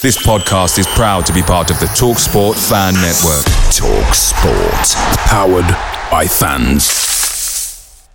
This podcast is proud to be part of the Talk Sport Fan Network. Talk Sport. Powered by fans.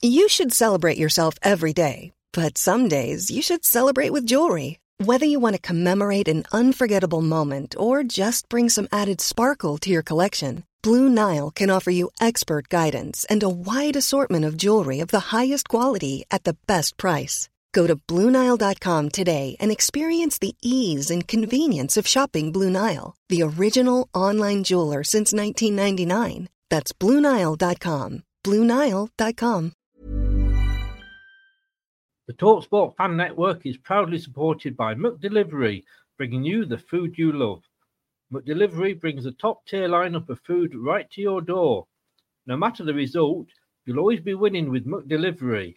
You should celebrate yourself every day, but some days you should celebrate with jewelry. Whether you want to commemorate an unforgettable moment or just bring some added sparkle to your collection, Blue Nile can offer you expert guidance and a wide assortment of jewelry of the highest quality at the best price. Go to BlueNile.com today and experience the ease and convenience of shopping Blue Nile, the original online jeweler since 1999. That's BlueNile.com. BlueNile.com. The Talksport Fan Network is proudly supported by McDelivery, bringing you the food you love. McDelivery brings a top tier lineup of food right to your door. No matter the result, you'll always be winning with McDelivery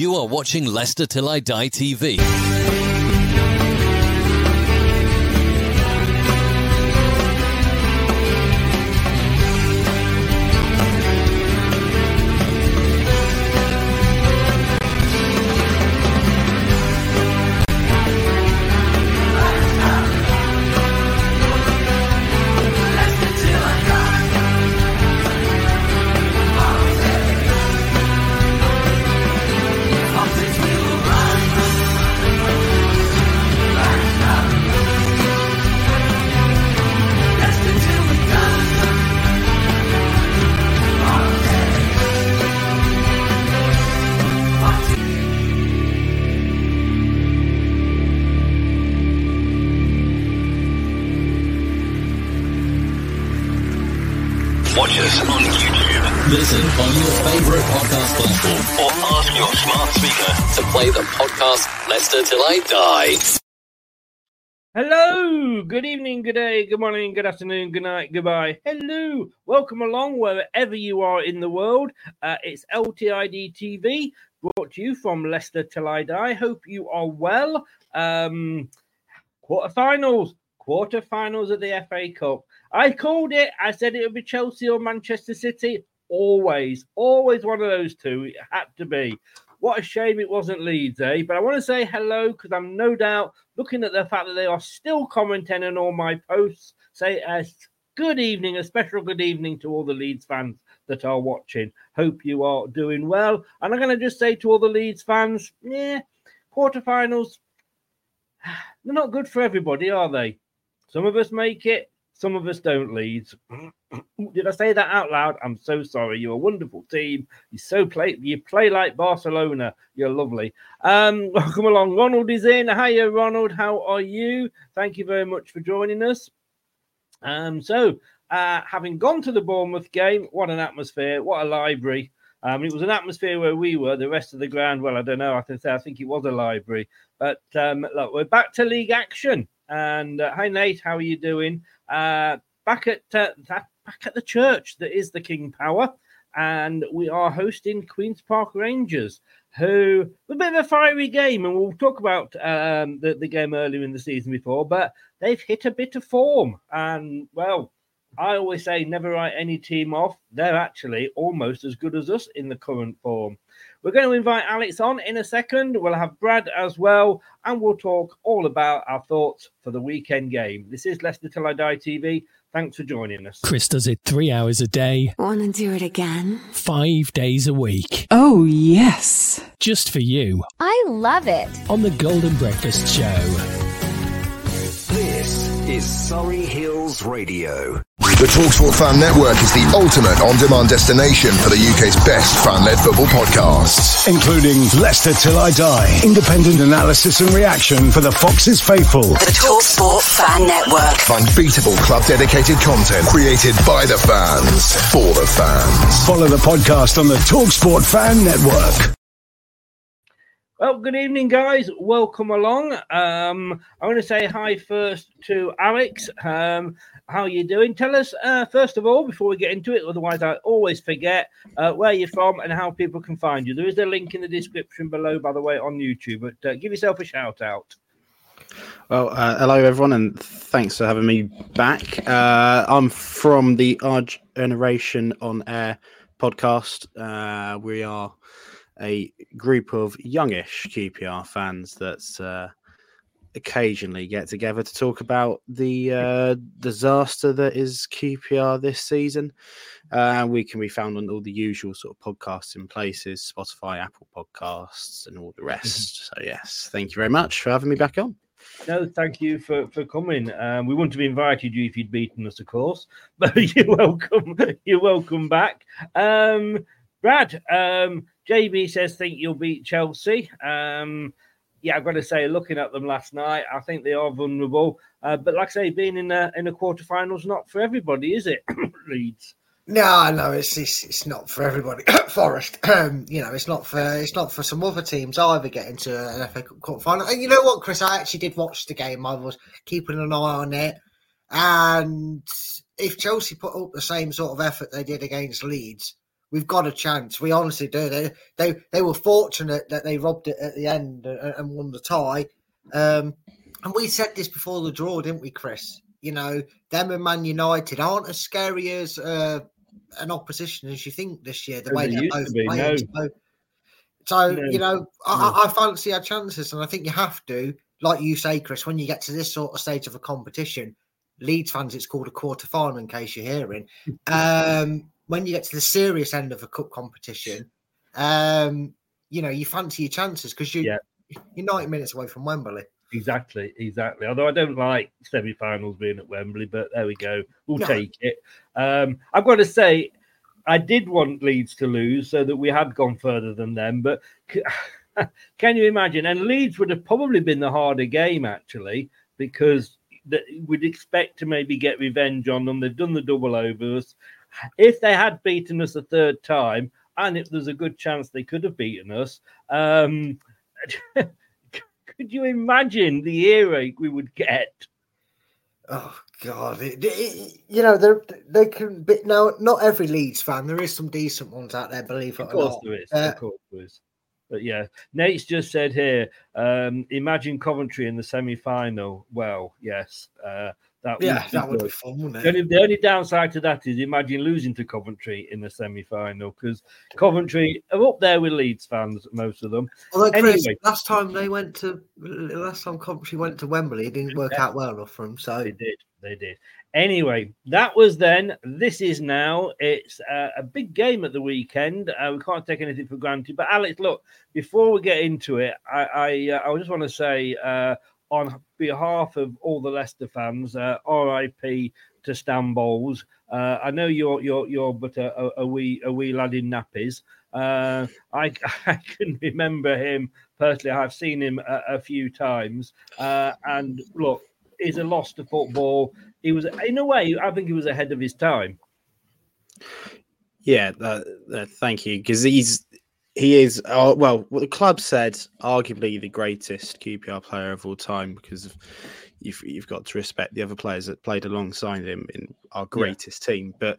You are watching Leicester Till I Die TV. Good evening, good day, good morning, good afternoon, good night, goodbye. Hello, welcome along wherever you are in the world. Uh, it's LTID TV brought to you from Leicester Till I Die. Hope you are well. Um, quarterfinals, quarterfinals of the FA Cup. I called it. I said it would be Chelsea or Manchester City. Always, always one of those two. It had to be. What a shame it wasn't Leeds, eh? But I want to say hello because I'm no doubt looking at the fact that they are still commenting on all my posts. Say a good evening, a special good evening to all the Leeds fans that are watching. Hope you are doing well. And I'm going to just say to all the Leeds fans, yeah, quarterfinals, they're not good for everybody, are they? Some of us make it, some of us don't. lead. Did I say that out loud? I'm so sorry. You're a wonderful team. You so play. You play like Barcelona. You're lovely. Um, welcome along. Ronald is in. Hiya, Ronald. How are you? Thank you very much for joining us. Um, so, uh, having gone to the Bournemouth game, what an atmosphere! What a library! Um, it was an atmosphere where we were. The rest of the ground, well, I don't know. I can say I think it was a library. But um, look, we're back to league action. And uh, hi, Nate. How are you doing? Uh, back at uh, that, back at the church that is the King Power, and we are hosting Queens Park Rangers, who a bit of a fiery game, and we'll talk about um, the, the game earlier in the season before, but they've hit a bit of form, and well. I always say never write any team off. They're actually almost as good as us in the current form. We're going to invite Alex on in a second. We'll have Brad as well, and we'll talk all about our thoughts for the weekend game. This is Leicester Till I Die TV, Thanks for joining us. Chris does it three hours a day, Want to do it again? five days a week. Oh, yes. Just for you I love it. on the Golden Breakfast Show. This is Surrey Hills Radio. The Talksport Fan Network is the ultimate on-demand destination for the UK's best fan-led football podcasts. Including Leicester Till I Die, independent analysis and reaction for the Foxes faithful. The Talksport Fan Network. Unbeatable club-dedicated content created by the fans, for the fans. Follow the podcast on the Talksport Fan Network. Well, good evening, guys. Welcome along. Um, I want to say hi first to Alex. Um, how are you doing? Tell us uh, first of all before we get into it. Otherwise, I always forget uh, where you're from and how people can find you. There is a link in the description below, by the way, on YouTube. But uh, give yourself a shout out. Well, uh, hello everyone, and thanks for having me back. Uh, I'm from the Our Generation on Air podcast. Uh, we are a group of youngish QPR fans that uh, occasionally get together to talk about the uh, disaster that is QPR this season. Uh, we can be found on all the usual sort of podcasting places, Spotify, Apple Podcasts, and all the rest. so, yes, thank you very much for having me back on. No, thank you for, for coming. Um, we wouldn't have invited you if you'd beaten us, of course, but you're welcome. You're welcome back. Um, Brad, um, JB says, think you'll beat Chelsea. Um, yeah, I've got to say, looking at them last night, I think they are vulnerable. Uh, but like I say, being in a in a quarterfinals not for everybody, is it? Leeds. No, no, it's, it's it's not for everybody. Forest, um, you know, it's not for it's not for some other teams either getting to an FA Cup final. And you know what, Chris, I actually did watch the game. I was keeping an eye on it, and if Chelsea put up the same sort of effort they did against Leeds, we've got a chance. We honestly do. They they they were fortunate that they robbed it at the end and, and won the tie. Um, and we said this before the draw, didn't we, Chris? You know, them and Man United aren't as scary as uh, an opposition as you think this year. The way they they're both be, playing. no. So, so No, you know, I, I I fancy our chances, and I think you have to, like you say, Chris, when you get to this sort of stage of a competition. Leeds fans, it's called a quarter final, in case you're hearing. Um, when you get to the serious end of a cup competition, um, you know, you fancy your chances because you, Yeah. you're 90 minutes away from Wembley. Exactly, exactly. Although I don't like semi-finals being at Wembley, but there we go. We'll No. take it. Um, I've got to say, I did want Leeds to lose so that we had gone further than them. But can you imagine? And Leeds would have probably been the harder game actually, because that we'd expect to maybe get revenge on them. They've done the double over us. If they had beaten us a third time, and if there's a good chance they could have beaten us, um, could you imagine the earache we would get? Oh God! It, it- you know, they they can. Be, now, not every Leeds fan. There is some decent ones out there. Believe it Of or course not. there is. Uh, of course there is. But yeah, Nate's just said here. Um, imagine Coventry in the semi-final. Well, yes, uh, that yeah, would that would be fun, wouldn't The it? only, the only downside to that is imagine losing to Coventry in the semi-final because Coventry are up there with Leeds fans, most of them. Although, Chris, Anyway. last time they went to last time Coventry went to Wembley, it didn't work Yeah. out well enough for them. So They did. They did. Anyway, that was then. This is now. It's uh, a big game at the weekend. Uh, we can't take anything for granted. But Alex, look, before we get into it, I I, uh, I just want to say uh, on behalf of all the Leicester fans, uh, R.I.P. to Stan Bowles. Uh, I know you're you're you're but a, a, wee a wee lad in nappies. Uh, I I can remember him personally. I've seen him a, a few times. Uh, and look, he's a loss to football. He was, in a way, I think he was ahead of his time. Yeah, thank you. Because he's he is uh, well. What the club said, arguably the greatest QPR player of all time. Because of, you've you've got to respect the other players that played alongside him in our greatest team. But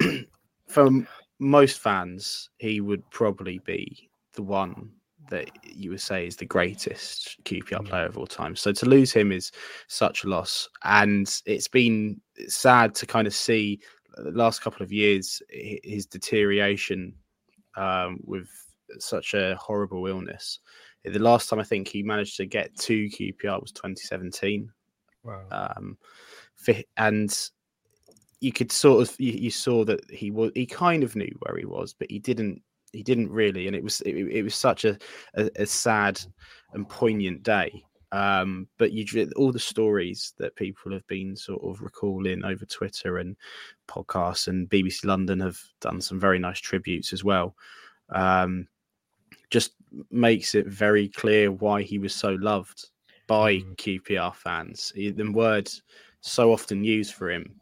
for most fans, he would probably be the one that you would say is the greatest QPR player of all time. So to lose him is such a loss, and it's been sad to kind of see the last couple of years his deterioration um, with such a horrible illness. The last time I think he managed to get to QPR was 2017. Wow. Um, and you could sort of you, you saw that he was he kind of knew where he was, but he didn't he didn't really, and it was it, it was such a, a, a sad and poignant day. Um, but you all the stories that people have been sort of recalling over Twitter and podcasts, and BBC London have done some very nice tributes as well. Um, just makes it very clear why he was so loved by mm. QPR fans. The word so often used for him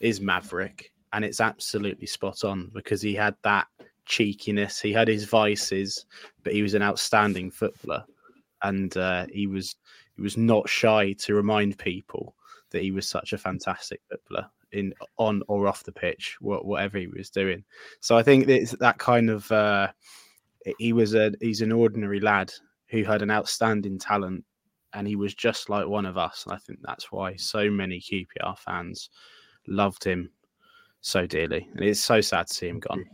is maverick, and it's absolutely spot on because he had that cheekiness, he had his vices, but he was an outstanding footballer, and uh, he was he was not shy to remind people that he was such a fantastic footballer in on or off the pitch, whatever he was doing. So I think it's that kind of uh, he was a he's an ordinary lad who had an outstanding talent and he was just like one of us. And I think that's why so many QPR fans loved him so dearly. And it's so sad to see him gone.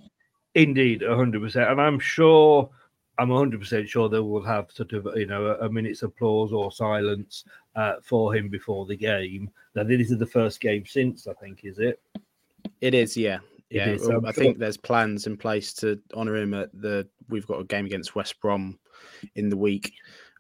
Indeed, 100%. And I'm sure, I'm 100% sure they will have sort of, you know, a, a minute's applause or silence uh, for him before the game. Now, this is the first game since, I think, is it? It is, yeah. Yeah, well, I think there's plans in place to honour him at the. We've got a game against West Brom in the week,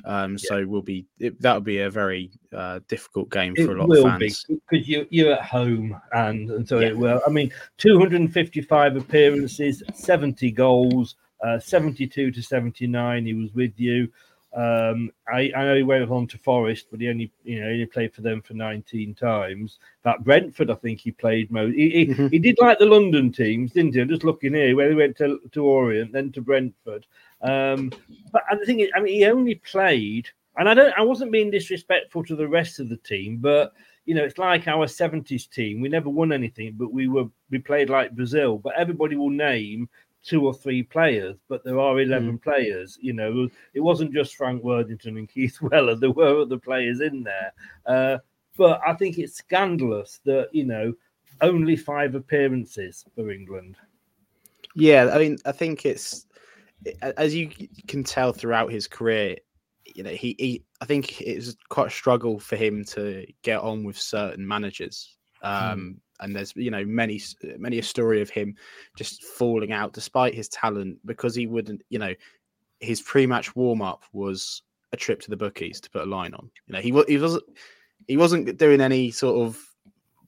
um, yeah. so we'll be it, that'll be a very uh, difficult game for it a lot of fans because you you're at home and and so yeah. it will. I mean, 255 appearances, 70 goals, uh, 72 to 79. He was with you. Um, I, I know he went on to Forest, but he only you know he played for them for 19 times. That Brentford, I think he played most. He, he, mm-hmm. he, did like the London teams, didn't he? I'm just looking here where he went to, to Orient, then to Brentford. Um, but the thing is, I mean, he only played, and I don't. I wasn't being disrespectful to the rest of the team, but you know, it's like our 70s team. We never won anything, but we were we played like Brazil. But everybody will name two or three players, but there are 11 mm. players. You know, it wasn't just Frank Worthington and Keith Weller, there were other players in there. Uh, but I think it's scandalous that, you know, only five appearances for England. Yeah, I mean, I think it's as you can tell throughout his career, you know, he, he I think it's quite a struggle for him to get on with certain managers. Hmm. Um, mm and there's you know many many a story of him just falling out despite his talent because he wouldn't you know his pre-match warm-up was a trip to the bookies to put a line on. You know he, he wasn't he wasn't doing any sort of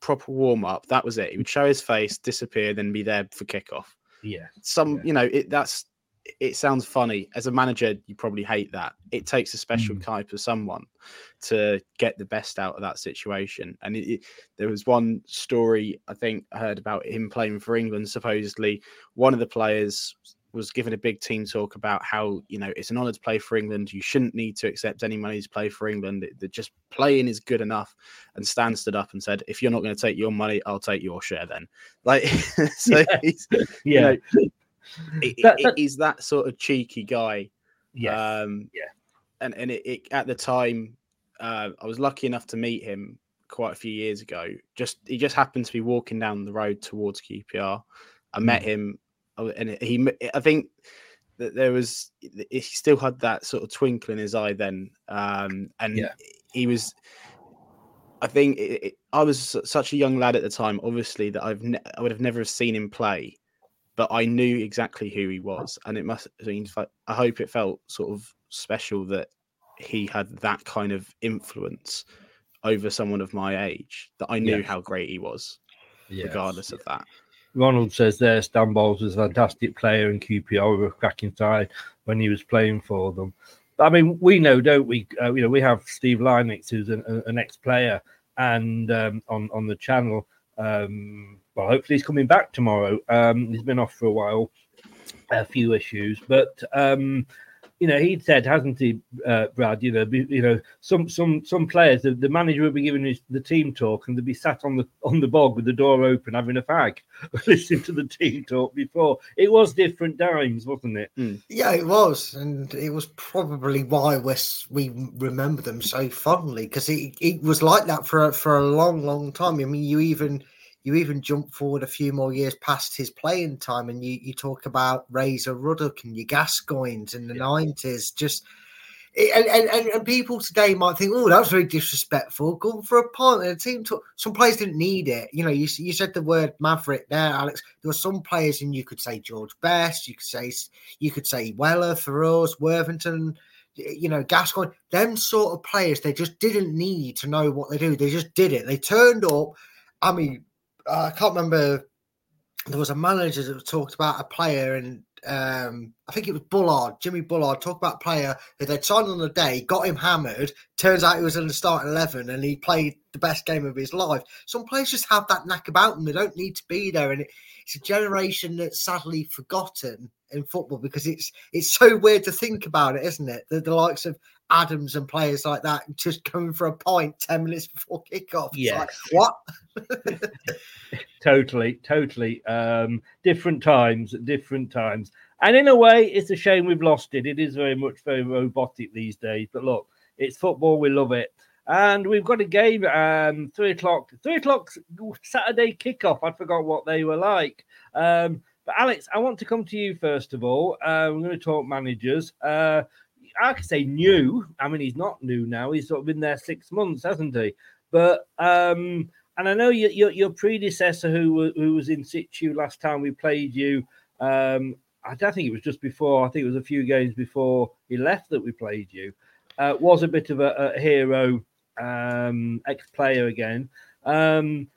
proper warm-up. That was it. He would show his face disappear then be there for kickoff. Yeah. Some yeah. you know it that's it sounds funny. As a manager you probably hate that. It takes a special mm. type of someone to get the best out of that situation. And it, it, there was one story i think i heard about him playing for england supposedly. One of the players was given a big team talk about how you know it's an honor to play for england. You shouldn't need to accept any money to play for england. That just playing is good enough. And stan stood up and said if you're not going to take your money i'll take your share then. Like so yeah, yeah. You know, it, that, that... It is that sort of cheeky guy. Yeah, um, yeah. And and it, it at the time, uh, I was lucky enough to meet him quite a few years ago. Just he just happened to be walking down the road towards QPR. I mm. met him, uh, and he. I think that there was he still had that sort of twinkle in his eye then, um, and yeah. he was. I think it, it, I was such a young lad at the time, obviously that I've ne- I would have never seen him play but I knew exactly who he was, and it must. I mean, I hope it felt sort of special that he had that kind of influence over someone of my age. That I knew yes. how great he was, yes. regardless of that. Ronald says there, Stan Bowles was a fantastic player, and QPR were a cracking side when he was playing for them. I mean, we know, don't we? Uh, you know, we have Steve Lynex, who's an, an ex-player, and um, on on the channel. Um, well, hopefully he's coming back tomorrow. Um, he's been off for a while, a few issues, but um, you know, he'd said, hasn't he, uh, Brad? You know, be, you know, some some some players, the, the manager would be giving his, the team talk, and they'd be sat on the on the bog with the door open, having a fag, listening to the team talk before. It was different times, wasn't it? Mm. Yeah, it was, and it was probably why we we remember them so fondly because it it was like that for for a long, long time. I mean, you even you even jump forward a few more years past his playing time and you, you talk about Razor Ruddock and your Gascoignes in the yeah. 90s. Just eh, and, and, and, and people today might think, oh, that's very disrespectful. Going for a pint and a team talk. Some players didn't need it. You know, you you said the word maverick there, Alex. There were some players, and you could say George Best, you could say you could say Weller for us, Worthington, you know, Gascoigne. Them sort of players, they just didn't need to know what they do. They just did it. They turned up. I mean, I can't remember. There was a manager that talked about a player and um, I think it was Bullard, Jimmy Bullard, talk about a player who they'd signed on the day, got him hammered. Turns out he was in the starting 11 and he played the best game of his life. Some players just have that knack about them. They don't need to be there. And it, it's a generation that's sadly forgotten in football because it's it's so weird to think about it, isn't it? The, the likes of Adams and players like that just coming for a point 10 minutes before kickoff. Yeah. Like, what? totally, totally. Um, different times, different times. And in a way, it's a shame we've lost it. It is very much very robotic these days. But look, it's football. We love it. And we've got a game, um, three o'clock, three o'clock Saturday kickoff. I forgot what they were like. Um, but Alex, I want to come to you first of all. Uh, we're going to talk managers. Uh, I could say new. I mean, he's not new now. He's sort of been there six months, hasn't he? But um, and I know your, your, your predecessor who who was in situ last time we played you. Um, I don't think it was just before. I think it was a few games before he left that we played you. Uh, was a bit of a, a hero, um, ex-player again. Um,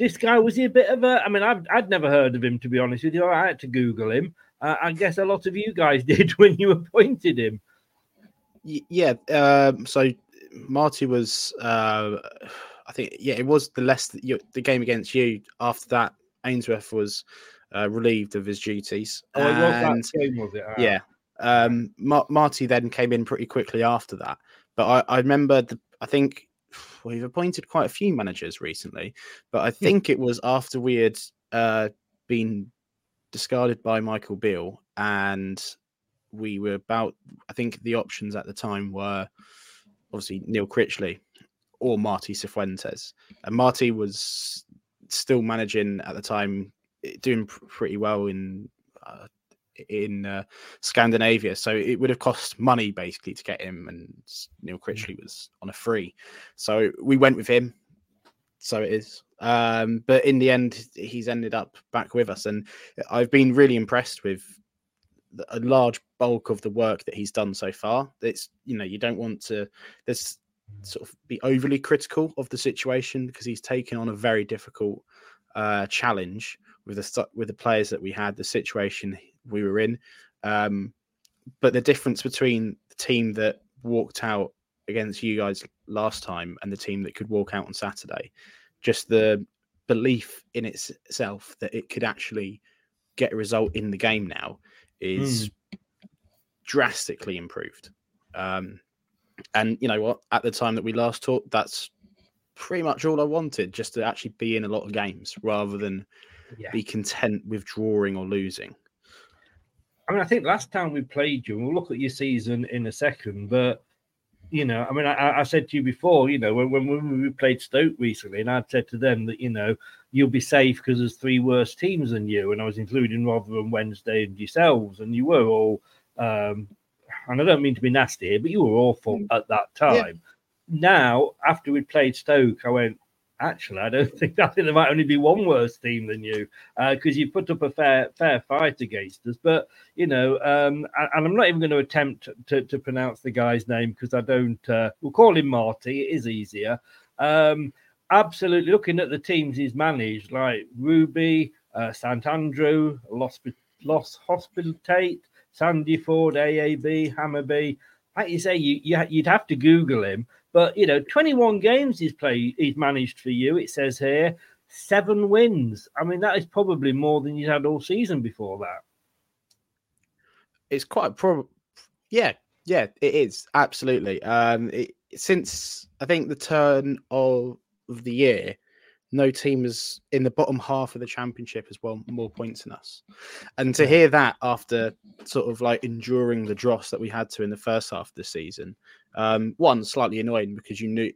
this guy was he a bit of a? I mean, I've I'd never heard of him to be honest with you. I had to Google him. Uh, I guess a lot of you guys did when you appointed him. Yeah. Um, so Marty was, uh, I think, yeah, it was the less the game against you. After that, Ainsworth was uh, relieved of his duties. Oh, it was that game, was it? Ah. Yeah. Um, Mar- Marty then came in pretty quickly after that. But I, I remember, the, I think we've appointed quite a few managers recently, but I think it was after we had uh, been discarded by Michael Beale, and we were about. I think the options at the time were obviously Neil Critchley or Marty Cifuentes, and Marty was still managing at the time, doing pretty well in. Uh, in uh, Scandinavia, so it would have cost money basically to get him, and Neil Critchley was on a free, so we went with him. So it is. Um, but in the end, he's ended up back with us, and I've been really impressed with a large bulk of the work that he's done so far. It's you know you don't want to there's sort of be overly critical of the situation because he's taken on a very difficult uh, challenge with the with the players that we had, the situation we were in. Um, but the difference between the team that walked out against you guys last time and the team that could walk out on Saturday, just the belief in itself that it could actually get a result in the game now is mm. drastically improved. Um, and you know what? At the time that we last talked, that's pretty much all I wanted, just to actually be in a lot of games rather than yeah. be content with drawing or losing. I mean, I think last time we played you, and we'll look at your season in a second, but you know, I mean, I, I, said to you before, you know, when, when we played Stoke recently, and I'd said to them that, you know, you'll be safe because there's three worse teams than you. And I was including Rotherham Wednesday and yourselves, and you were all, um, and I don't mean to be nasty here, but you were awful mm. at that time. Yeah. Now, after we'd played Stoke, I went, actually, I don't think I think there might only be one worse team than you because uh, you put up a fair fair fight against us. But you know, um, and I'm not even going to attempt to, to pronounce the guy's name because I don't. Uh, we'll call him Marty. It is easier. Um, absolutely, looking at the teams he's managed, like Ruby, uh, St Andrew, Lost Hospitalate, Sandefjord, AAB, Hammarby. Like you say, you, you you'd have to Google him but you know, 21 games he's played, he's managed for you. It says here seven wins. I mean, that is probably more than you had all season before that. It's quite probably, yeah, yeah, it is absolutely. Um, it, since I think the turn of the year, no team is in the bottom half of the championship has won more points than us. And to hear that after sort of like enduring the dross that we had to in the first half of the season, um, one slightly annoying because you knew,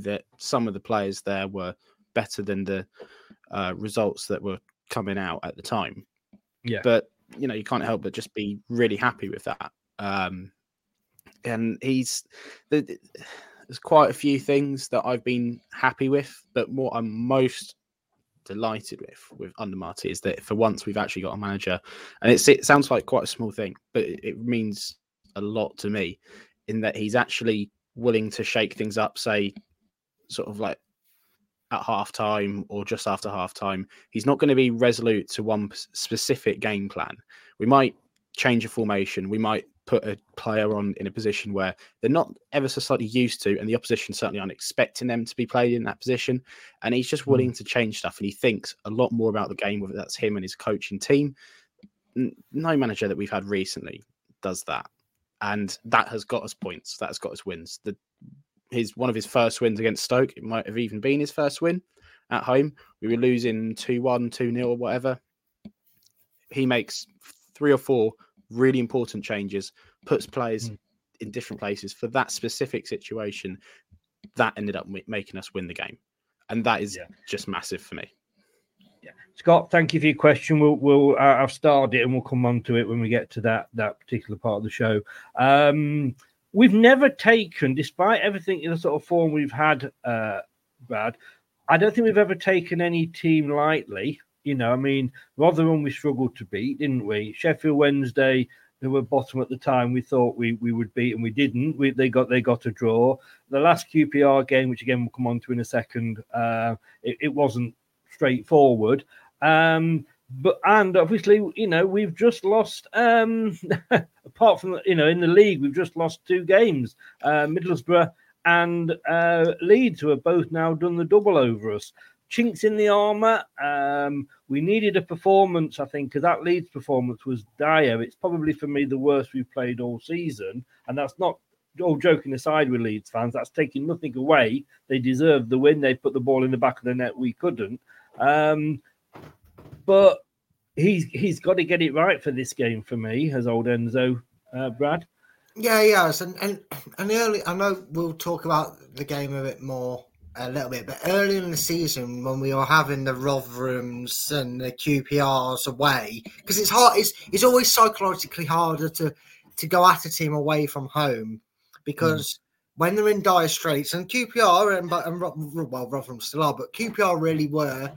that some of the players there were better than the uh, results that were coming out at the time. Yeah. But you know, you can't help but just be really happy with that. Um, and he's the, there's quite a few things that I've been happy with, but what I'm most delighted with with under Marty is that for once we've actually got a manager, and it sounds like quite a small thing, but it means a lot to me in that he's actually willing to shake things up, say, sort of like at half time or just after half time. He's not going to be resolute to one specific game plan. We might change a formation. We might put a player on in a position where they're not ever so slightly used to, and the opposition certainly aren't expecting them to be played in that position. And he's just hmm. willing to change stuff, and he thinks a lot more about the game, whether that's him and his coaching team. No manager that we've had recently does that, and that has got us points. That has got us wins. The his one of his first wins against Stoke. It might have even been his first win at home. We were losing 2 1, 2 0, or whatever. He makes three or four really important changes, puts players in different places for that specific situation. That ended up making us win the game. And that is just massive for me. Yeah. Scott, thank you for your question. We'll, we'll uh, I've started it and we'll come on to it when we get to that that particular part of the show. Um, we've never taken, despite everything in the sort of form we've had, uh, Brad. I don't think we've ever taken any team lightly. You know, I mean, Rotherham we struggled to beat, didn't we? Sheffield Wednesday, they were bottom at the time. We thought we, we would beat, and we didn't. We, they got they got a draw. The last QPR game, which again we'll come on to in a second, uh, it, it wasn't straightforward. Um, but and obviously, you know, we've just lost. Um, apart from you know, in the league, we've just lost two games. Uh, Middlesbrough and uh, Leeds, who have both now done the double over us. Chinks in the armour. Um, we needed a performance, I think, because that Leeds performance was dire. It's probably for me the worst we've played all season, and that's not all joking aside with Leeds fans. That's taking nothing away. They deserved the win. They put the ball in the back of the net. We couldn't. Um, but he's he's got to get it right for this game for me, as old Enzo, uh, Brad. Yeah, yes, and and and early. I know we'll talk about the game a bit more a little bit, but early in the season when we were having the Rotherhams and the QPRs away, because it's hard. It's it's always psychologically harder to to go at a team away from home because. When they're in dire straits, and QPR and, and well, Rotherham still are, but QPR really were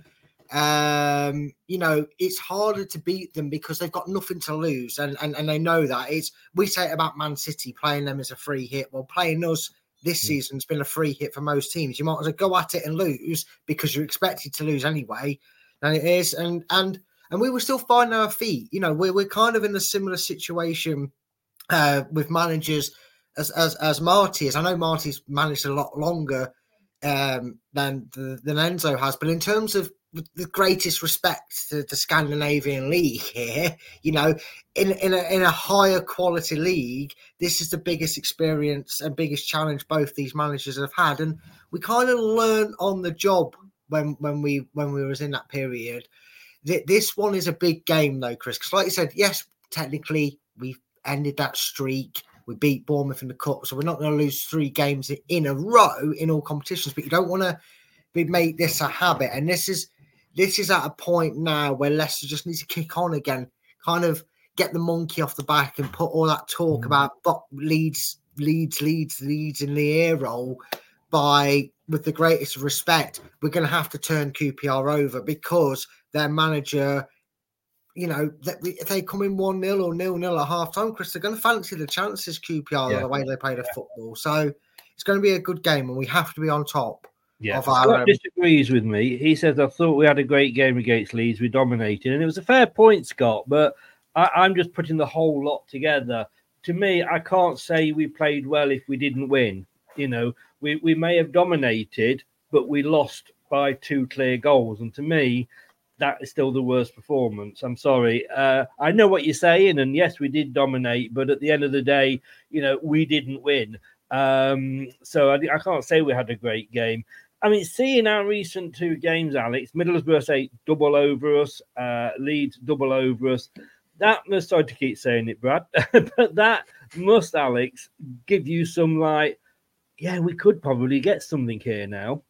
um, you know, it's harder to beat them because they've got nothing to lose, and and, and they know that. It's we say it about Man City playing them as a free hit. Well, playing us this season's been a free hit for most teams. You might as well go at it and lose because you're expected to lose anyway, and it is. And and and we were still finding our feet. You know, we're we're kind of in a similar situation uh, with managers as as as Marty is. I know Marty's managed a lot longer um, than than Enzo has, but in terms of with the greatest respect to the Scandinavian league here, you know, in in a, in a higher quality league, this is the biggest experience and biggest challenge both these managers have had, and we kind of learn on the job when when we when we was in that period. Th- This one is a big game though, Chris, because like you said, yes, technically we've ended that streak. We beat Bournemouth in the cup, so we're not going to lose three games in a row in all competitions. But you don't want to make this a habit, and this is this is at a point now where Leicester just needs to kick on again, kind of get the monkey off the back and put all that talk mm. about but Leeds, Leeds, leads, Leeds in the air roll by with the greatest respect, we're going to have to turn QPR over because their manager, you know, that if they come in 1 0 or nil nil at half time, Chris, they're going to fancy the chances, QPR, Yeah. the way they play the football. So it's going to be a good game and we have to be on top Yeah, of our. Scott um, disagrees with me. He says, I thought we had a great game against Leeds. We dominated. And it was a fair point, Scott, but I, I'm just putting the whole lot together. To me, I can't say we played well if we didn't win. You know, we, we may have dominated, but we lost by two clear goals. And to me, that is still the worst performance. I'm sorry. Uh, I know what you're saying, and yes, we did dominate, but at the end of the day, you know, we didn't win. Um, so I, I can't say we had a great game. I mean, seeing our recent two games, Alex, Middlesbrough say double over us, uh, Leeds double over us. That must, sorry to keep saying it, Brad, but that must, Alex, give you some like, yeah, we could probably get something here now.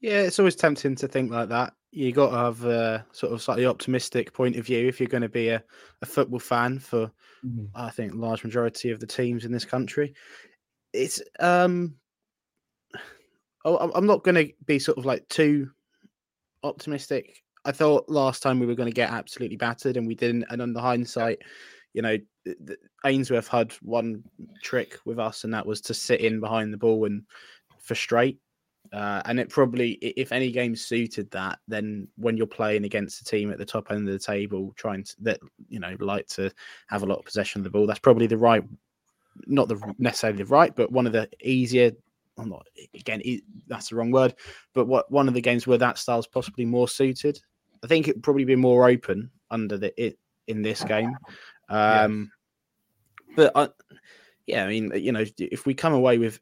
Yeah, it's always tempting to think like that. you got to have a sort of slightly optimistic point of view if you're going to be a, a football fan for Mhm. I think large majority of the teams in this country. It's um I'm- I'm not going to be sort of like too optimistic. I thought last time we were going to get absolutely battered and we didn't. And on the hindsight, you know, th- th- Ainsworth had one trick with us, and that was to sit in behind the ball and frustrate. Uh, and it probably, if any game suited that, then when you're playing against a team at the top end of the table, trying to that you know like to have a lot of possession of the ball, that's probably the right, not the necessarily the right, but one of the easier. I'm not again. That's the wrong word, but what one of the games where that style's possibly more suited. I think it'd probably be more open under the it in this game. Um, But I, yeah, I mean, you know, if we come away with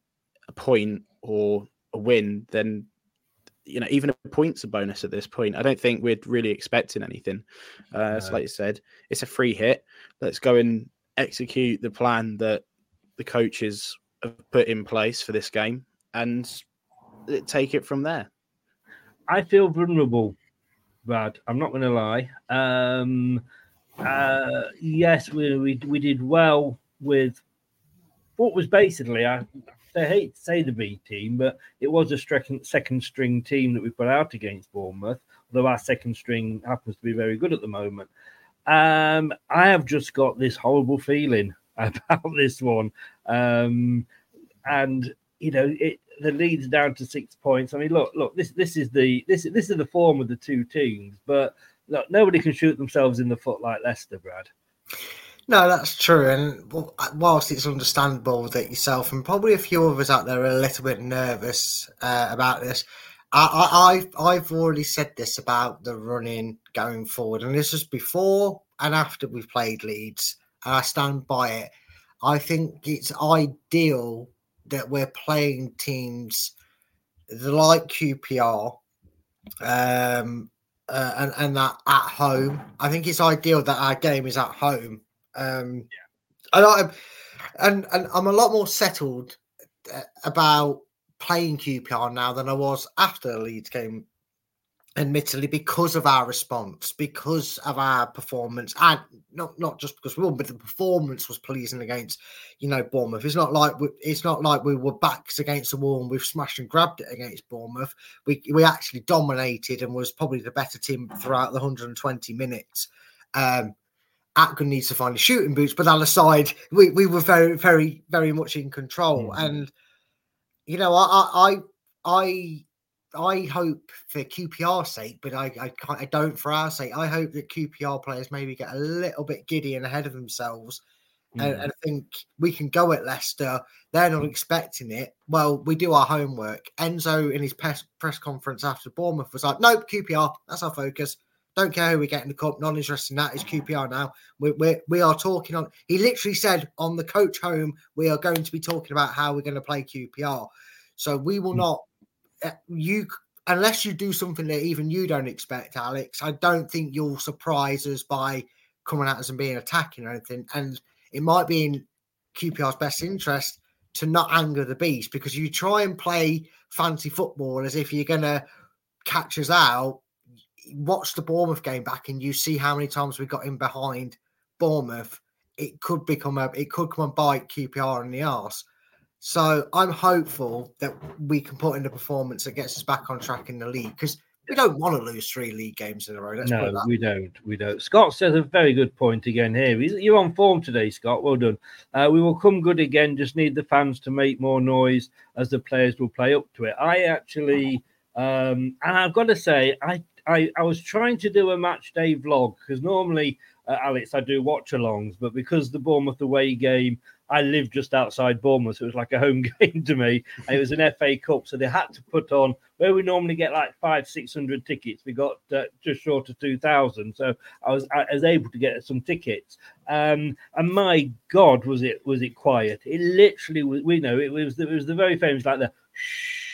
a point or a win, then you know, even a point's a bonus at this point. I don't think we're really expecting anything. Uh, so like you said, it's a free hit. Let's go and execute the plan that the coaches have put in place for this game and take it from there. I feel vulnerable, Brad. I'm not going to lie. Um, uh, yes, we, we we did well with what was basically I, I hate to say the B team, but it was a second second string team that we put out against Bournemouth. Although our second string happens to be very good at the moment. Um, I have just got this horrible feeling about this one, um, and you know it. The lead's down to six points. I mean, look, look. This this is the this this is the form of the two teams, but look, nobody can shoot themselves in the foot like Leicester, Brad. No, that's true. And whilst it's understandable that yourself and probably a few others out there are a little bit nervous uh, about this, I, I, I've already said this about the running going forward, and this is before and after we've played Leeds, and I stand by it. I think it's ideal that we're playing teams like QPR um, uh, and, and that at home. I think it's ideal that our game is at home. Um, and, I, and and I'm a lot more settled uh, about playing QPR now than I was after the Leeds game. Admittedly, because of our response, because of our performance, and not not just because we won, but the performance was pleasing against, you know, Bournemouth. It's not like we, it's not like we were backs against the wall and we've smashed and grabbed it against Bournemouth. We we actually dominated and was probably the better team throughout the 120 minutes. Um, Akgün needs to find his shooting boots, but that aside, we, we were very, very, very much in control. Mhm. And you know, I, I, I, I hope for QPR's sake, but I, I can't, I don't for our sake. I hope that QPR players maybe get a little bit giddy and ahead of themselves. And, Mm. and think we can go at Leicester. They're not expecting it. Well, we do our homework. Enzo in his press press conference after Bournemouth was like, "Nope, QPR. That's our focus. Don't care who we get in the cup. Not interested in that. It's QPR now. We we we are talking on." He literally said on the coach home, "We are going to be talking about how we're going to play QPR." So we will not. Uh, You unless you do something that even you don't expect, Alex. I don't think you'll surprise us by coming at us and being attacking or anything. And it might be in QPR's best interest to not anger the beast because you try and play fancy football as if you're going to catch us out. Watch the Bournemouth game back and you see how many times we got in behind Bournemouth. It could become a, it could come and bite QPR in the arse. So I'm hopeful that we can put in a performance that gets us back on track in the league because we don't want to lose three league games in a row. Let's no, we don't. We don't. Scott says a very good point again here. You're on form today, Scott. Well done. Uh, we will come good again. Just need the fans to make more noise as the players will play up to it. I actually, um, and I've got to say, I, I, I was trying to do a match day vlog because normally, uh, Alex, I do watch alongs, but because the Bournemouth away game, I live just outside Bournemouth, so it was like a home game to me. And it was an FA Cup, so they had to put on where we normally get like five, six hundred tickets. We got uh, just short of two thousand, so I was I was able to get some tickets. Um, and my God, was it was it quiet? It literally was. We know it was it was the very famous like the shh.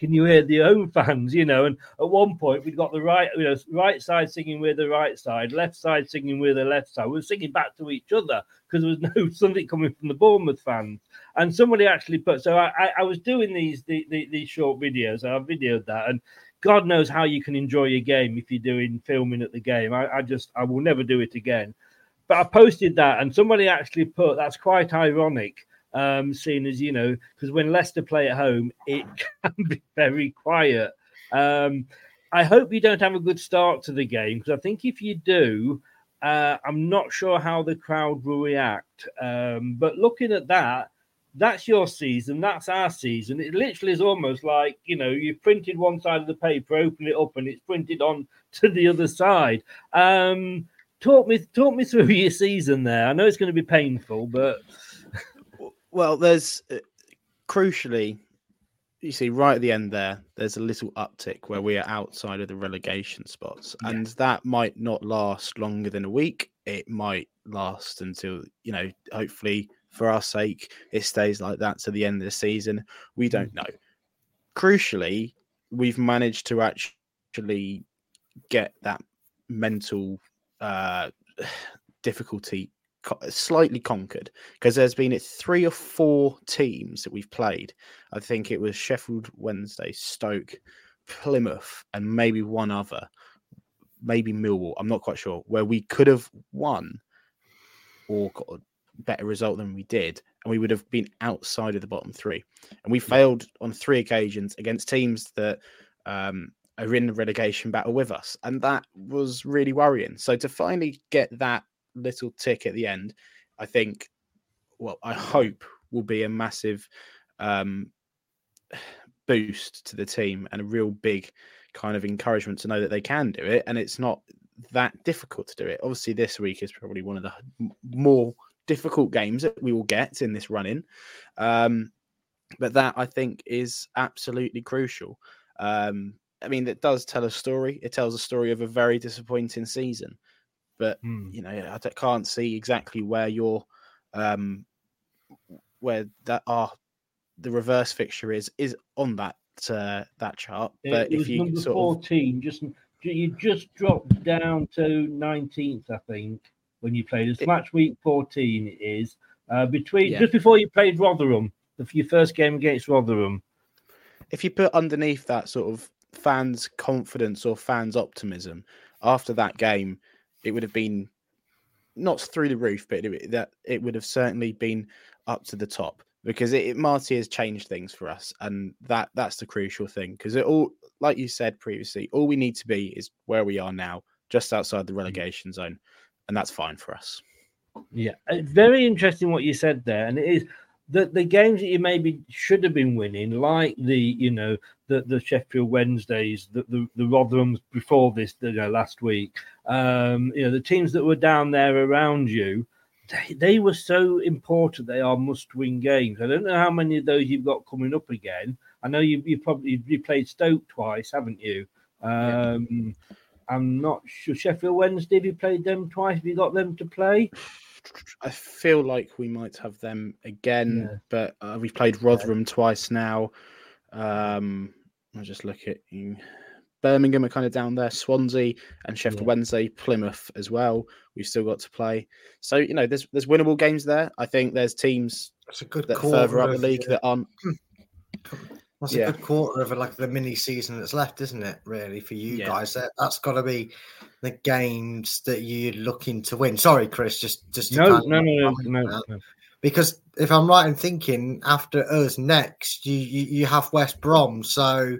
Can you hear the own fans? You know, and at one point we got the right, you know, right side singing with the right side, left side singing with the left side. We were singing back to each other because there was no something coming from the Bournemouth fans. And somebody actually put so I, I, I was doing these the, the, these short videos. I videoed that, and God knows how you can enjoy your game if you're doing filming at the game. I, I just I will never do it again. But I posted that, and somebody actually put that's quite ironic, um, seeing as you know, because when Leicester play at home, it can be very quiet. Um, I hope you don't have a good start to the game because I think if you do, uh, I'm not sure how the crowd will react. Um, but looking at that, that's your season, that's our season. It literally is almost like you know you've printed one side of the paper, open it up, and it's printed on to the other side. Um, talk me, talk me through your season there. I know it's going to be painful, but well, there's uh, crucially, you see, right at the end there, there's a little uptick where we are outside of the relegation spots, yeah. and that might not last longer than a week. It might last until you know, hopefully for our sake, it stays like that to the end of the season. We mm. don't know. Crucially, we've managed to actually get that mental uh, difficulty slightly conquered because there's been three or four teams that we've played. I think it was Sheffield Wednesday, Stoke, Plymouth, and maybe one other, maybe Millwall. I'm not quite sure where we could have won or got a better result than we did, and we would have been outside of the bottom three. And we failed on three occasions against teams that um, are in the relegation battle with us, and that was really worrying. So to finally get that little tick at the end, I think, well, I hope will be a massive um, boost to the team and a real big kind of encouragement to know that they can do it and it's not that difficult to do it. Obviously, this week is probably one of the more difficult games that we will get in this run in. Um, but that I think is absolutely crucial. Um, I mean, it does tell a story. It tells a story of a very disappointing season but mm. you know I can't see exactly where your um where that are the reverse fixture is is on that uh, that chart. But it if you number fourteen, of... just you just dropped down to nineteenth, I think, when you played. It's it... match week fourteen. It is uh, between yeah. just before you played Rotherham, your first game against Rotherham. If you put underneath that sort of fans' confidence or fans' optimism after that game, it would have been not through the roof, but it, that it would have certainly been up to the top because it, it Marty has changed things for us, and that that's the crucial thing. Because it all, like you said previously, all we need to be is where we are now, just outside the mm. relegation zone, and that's fine for us. Yeah, very interesting what you said there, and it is the the games that you maybe should have been winning, like the you know the the Sheffield Wednesdays, the the, the Rotherhams before this, you know, last week, um, you know, the teams that were down there around you, they, they were so important. They are must win games. I don't know how many of those you've got coming up again. I know you you probably you played Stoke twice, haven't you? Um. I'm not sure. Sheffield Wednesday, have you played them twice? Have you got them to play? I feel like we might have them again, yeah. but uh, we've played Rotherham twice now. Um, I'll just look at you. Birmingham are kind of down there, Swansea and Sheffield yeah. Wednesday, Plymouth as well. We've still got to play. So, you know, there's there's winnable games there. I think there's teams That's a good that further up the league that aren't That's yeah. a good quarter of like the mini season that's left, isn't it? Really, for you yeah. guys, that, has got to be the games that you're looking to win. Sorry, Chris, just just no, no, no, no, no, Because if I'm right in thinking, after us next, you you, you have West Brom, so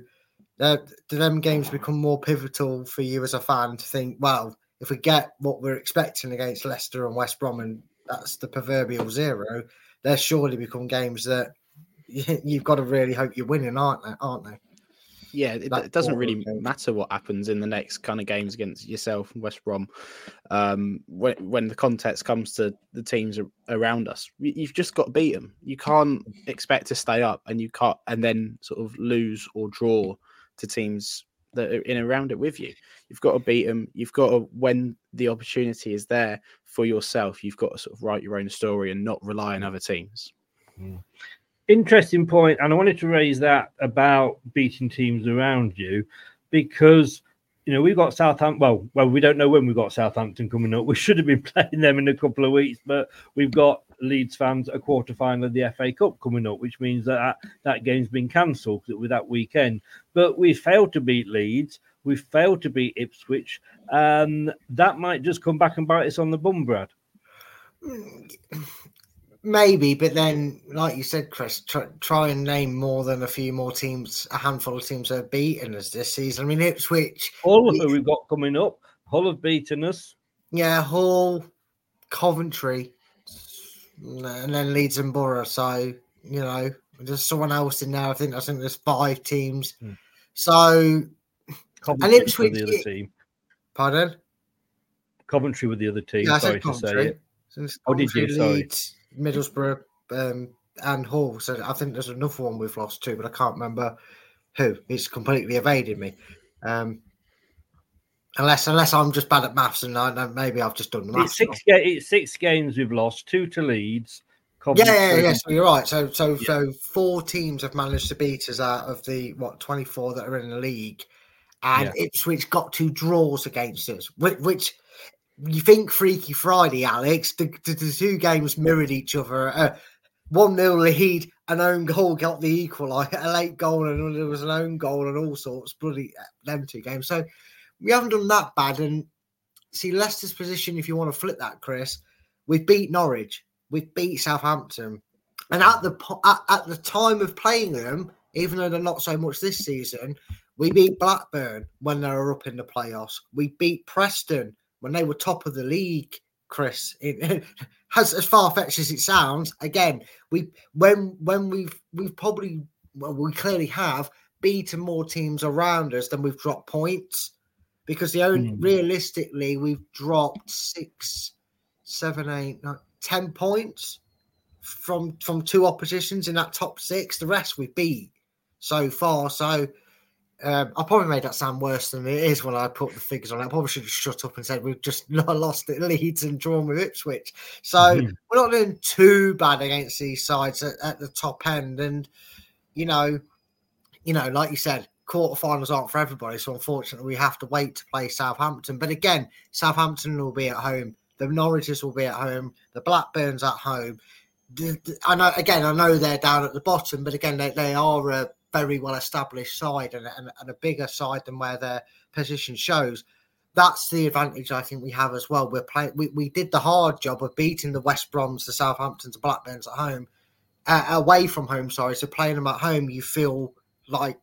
uh, do them games become more pivotal for you as a fan to think? Well, if we get what we're expecting against Leicester and West Brom, and that's the proverbial zero, there surely become games that you've got to really hope you're winning, aren't they? Aren't they? Yeah, it, it doesn't really matter what happens in the next kind of games against yourself and West Brom. Um, when when the context comes to the teams around us, you've just got to beat them. You can't expect to stay up, and you can't, and then sort of lose or draw to teams that are in around it with you. You've got to beat them. You've got to, when the opportunity is there for yourself, you've got to sort of write your own story and not rely on other teams. Mm interesting point, and I wanted to raise that about beating teams around you because you know we've got Southampton. Well, well, we don't know when we've got Southampton coming up. We should have been playing them in a couple of weeks, but we've got Leeds fans a quarter final of the FA Cup coming up, which means that that, game's been cancelled with that weekend. But we failed to beat Leeds. We failed to beat Ipswich. Um, that might just come back and bite us on the bum, Brad. Maybe, but then, like you said, Chris, try, try, and name more than a few more teams, a handful of teams that have beaten us this season. I mean, Ipswich. All of who we've got coming up. Hull have beaten us. Yeah, Hull, Coventry, and then Leeds and Borough. So, you know, there's someone else in there. I think I think there's five teams. Hmm. So, Coventry and Ipswich. The other team. Pardon? Coventry with the other team. Yeah, Sorry to say it. oh, did you? Sorry. Leeds, Middlesbrough, um, and Hull. So I think there's another one we've lost too, but I can't remember who. It's completely evaded me. Um, unless unless I'm just bad at maths and I, maybe I've just done the maths. It's six, ga- it's six games we've lost, two to Leeds. Yeah, yeah, yeah. So you're right. So, so, yeah. so four teams have managed to beat us out of the what 24 that are in the league, and yeah. Ipswich got two draws against us, which, which you think Freaky Friday, Alex. The, the, the two games mirrored each other. Uh, one nil lead, an own goal got the equal, like a late goal, and there was an own goal and all sorts. Bloody uh, them two games. So we haven't done that bad. And see Leicester's position. If you want to flip that, Chris, we've beat Norwich, we've beat Southampton, and at the at, at the time of playing them, even though they're not so much this season, we beat Blackburn when they were up in the playoffs. We beat Preston when they were top of the league, Chris. It, as, as far fetched as it sounds, again, we when when we've we've probably well, we clearly have beaten more teams around us than we've dropped points because the only mm. realistically we've dropped six, seven, eight, nine, ten points from from two oppositions in that top six. The rest we beat so far. So um, I probably made that sound worse than it is when I put the figures on. I probably should have shut up and said we've just not lost at Leeds and drawn with Ipswich. So mm-hmm. we're not doing too bad against these sides at, at, the top end. And you know, you know, like you said, quarterfinals aren't for everybody. So unfortunately, we have to wait to play Southampton. But again, Southampton will be at home. The Norwiches will be at home. The Blackburns at home. I know again. I know they're down at the bottom, but again, they, they are a very well established side and, and, and, a bigger side than where their position shows. That's the advantage I think we have as well. We're playing. We, we did the hard job of beating the West Broms, the Southamptons, the Blackburns at home, uh, away from home. Sorry, so playing them at home, you feel like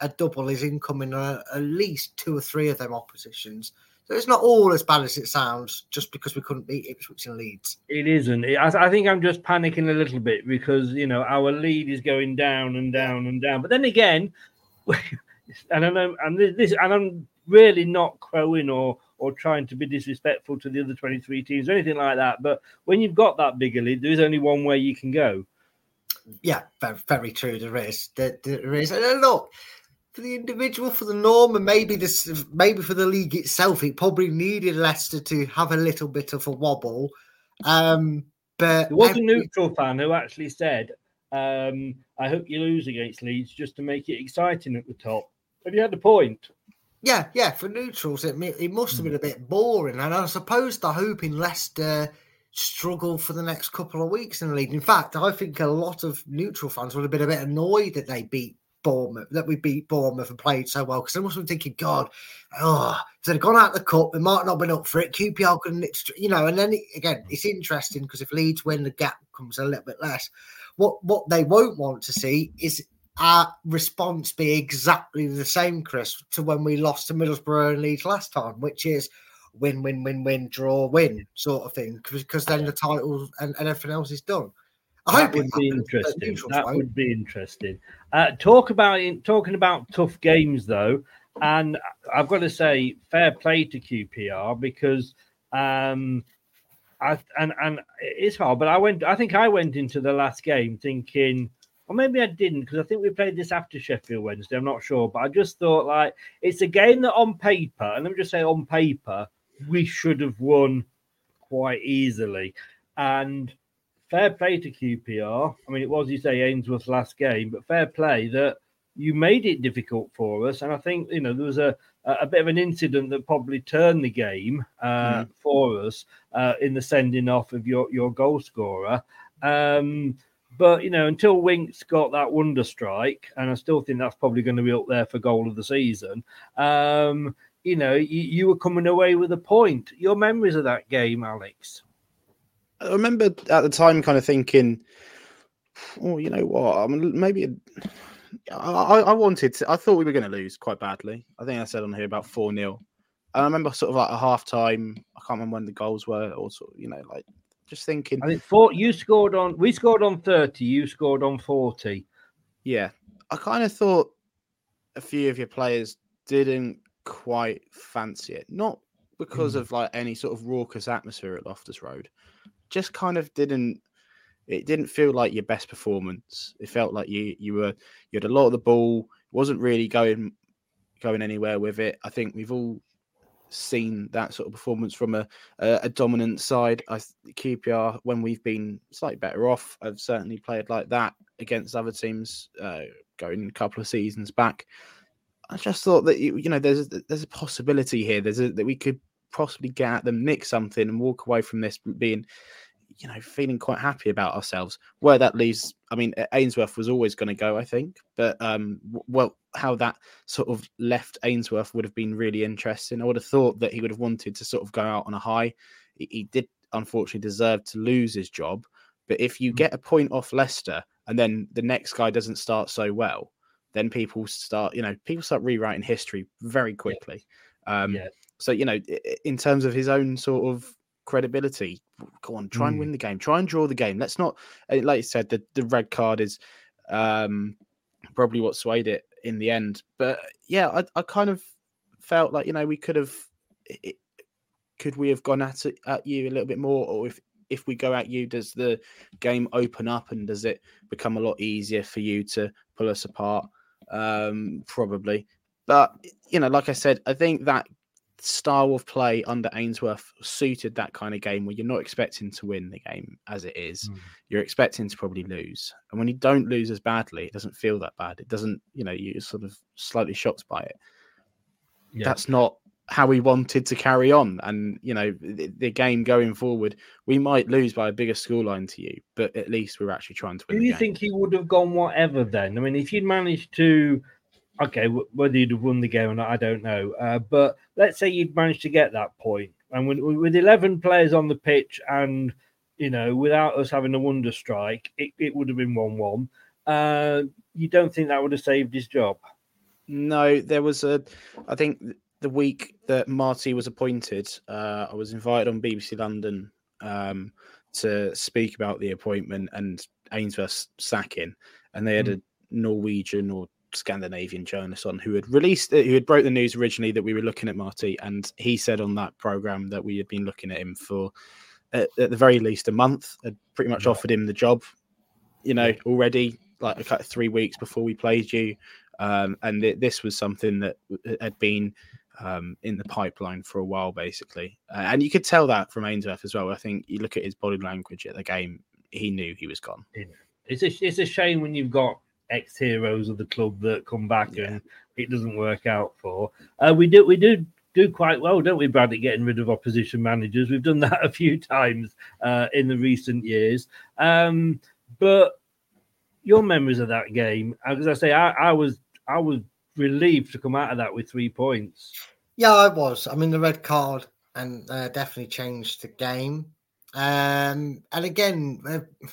a double is incoming uh, at least two or three of them oppositions. So it's not all as bad as it sounds just because we couldn't beat Ipswich and Leeds. It isn't. I, think I'm just panicking a little bit because, you know, our lead is going down and down and down. But then again, and I know, and this, and I'm really not crowing or or trying to be disrespectful to the other 23 teams or anything like that. But when you've got that bigger lead, there is only one way you can go. Yeah, very, very true. There is. There, there is. And look, for the individual, for the norm, and maybe this, maybe for the league itself, it probably needed Leicester to have a little bit of a wobble. Um, but there was every... a neutral fan who actually said, um, "I hope you lose against Leeds just to make it exciting at the top." Have you had the point? Yeah, yeah. For neutrals, it it must have been a bit boring, and I suppose they're hoping Leicester struggle for the next couple of weeks in the league. In fact, I think a lot of neutral fans would have been a bit annoyed that they beat Bournemouth, that we beat Bournemouth and played so well. Because I must have been thinking, God, oh, if they'd gone out of the cup, they might not have been up for it. QPR couldn't, you know. And then it, again, it's interesting because if Leeds win, the gap comes a little bit less. What what they won't want to see is our response be exactly the same, Chris, to when we lost to Middlesbrough and Leeds last time, which is win, win, win, win, draw, win sort of thing. Because then the title and, and everything else is done. I that would be interesting. That would be interesting. Uh, talk about talking about tough games though, and I've got to say, fair play to QPR because um, I and and it's hard. But I went. I think I went into the last game thinking, or maybe I didn't because I think we played this after Sheffield Wednesday. I'm not sure, but I just thought like it's a game that on paper, and let me just say on paper, we should have won quite easily, and fair play to QPR. I mean, it was you say Ainsworth's last game, but fair play that you made it difficult for us. And I think you know there was a a bit of an incident that probably turned the game uh, mm. for us uh, in the sending off of your your goal scorer. Um, but you know, until Winks got that wonder strike, and I still think that's probably going to be up there for goal of the season. Um, you know, you, you were coming away with a point. Your memories of that game, Alex? I remember at the time kind of thinking, oh, you know what? I mean, maybe I, I wanted to, I thought we were going to lose quite badly. I think I said on here about 4 0. I remember sort of like a half time. I can't remember when the goals were, or sort of, you know, like just thinking. I think four, you scored on, we scored on 30, you scored on 40. Yeah. I kind of thought a few of your players didn't quite fancy it. Not because mm. of like any sort of raucous atmosphere at Loftus Road, just kind of didn't it didn't feel like your best performance. It felt like you you were you had a lot of the ball, wasn't really going going anywhere with it. I think we've all seen that sort of performance from a a, a dominant side. I QPR when we've been slightly better off, I've certainly played like that against other teams uh, going a couple of seasons back. I just thought that you know there's there's a possibility here. There's a, that we could possibly get at them, nick something, and walk away from this being you know, feeling quite happy about ourselves. Where that leaves, I mean, Ainsworth was always going to go, I think, but um, well, how that sort of left Ainsworth would have been really interesting. I would have thought that he would have wanted to sort of go out on a high. He, he did unfortunately deserve to lose his job, but if you mm. get a point off Leicester and then the next guy doesn't start so well, then people start, you know, people start rewriting history very quickly. Yeah. Um, yeah. So, you know, in terms of his own sort of credibility. Go on, try and win mm. the game. Try and draw the game. Let's not, eh, like you said, the, the red card is um, probably what swayed it in the end. But yeah, I, I kind of felt like you know we could have. It, could we have gone at it, at you a little bit more, or if if we go at you, does the game open up and does it become a lot easier for you to pull us apart? Um, probably, but you know, like I said, I think that style of play under Ainsworth suited that kind of game where you're not expecting to win the game as it is. Mm. You're expecting to probably lose. And when you don't lose as badly, it doesn't feel that bad. It doesn't, you know, you're sort of slightly shocked by it. Yeah. That's not how we wanted to carry on. And, you know, the, the, game going forward, we might lose by a bigger scoreline to you, but at least we're actually trying to win. Do you game. think he would have gone whatever then? I mean, if you'd managed to okay, whether you'd have won the game or not, I don't know. Uh, but let's say you'd managed to get that point, and with, with eleven players on the pitch, and you know, without us having a wonder strike, it, it would have been one-one. Uh, you don't think that would have saved his job? No, there was a. I think the week that Marty was appointed, uh, I was invited on BBC London um, to speak about the appointment and Ainsworth's sacking, and they had mm. a Norwegian or Scandinavian journalist on who had released uh, who had broke the news originally that we were looking at Marty, and he said on that program that we had been looking at him for at, at the very least a month. Had pretty much yeah. offered him the job, you know, already like three weeks before we played you, um, and th- this was something that had been. Um, in the pipeline for a while, basically, uh, and you could tell that from Ainsworth as well. I think you look at his body language at the game; he knew he was gone. It's a it's a shame when you've got ex heroes of the club that come back yeah. and it doesn't work out for. Uh, we do we do do quite well, don't we, Brad, at getting rid of opposition managers? We've done that a few times uh, in the recent years. Um, but your memories of that game, as I say, I, I was I was relieved to come out of that with three points. Yeah, I was. I mean, the red card and uh, definitely changed the game. Um, and again, uh,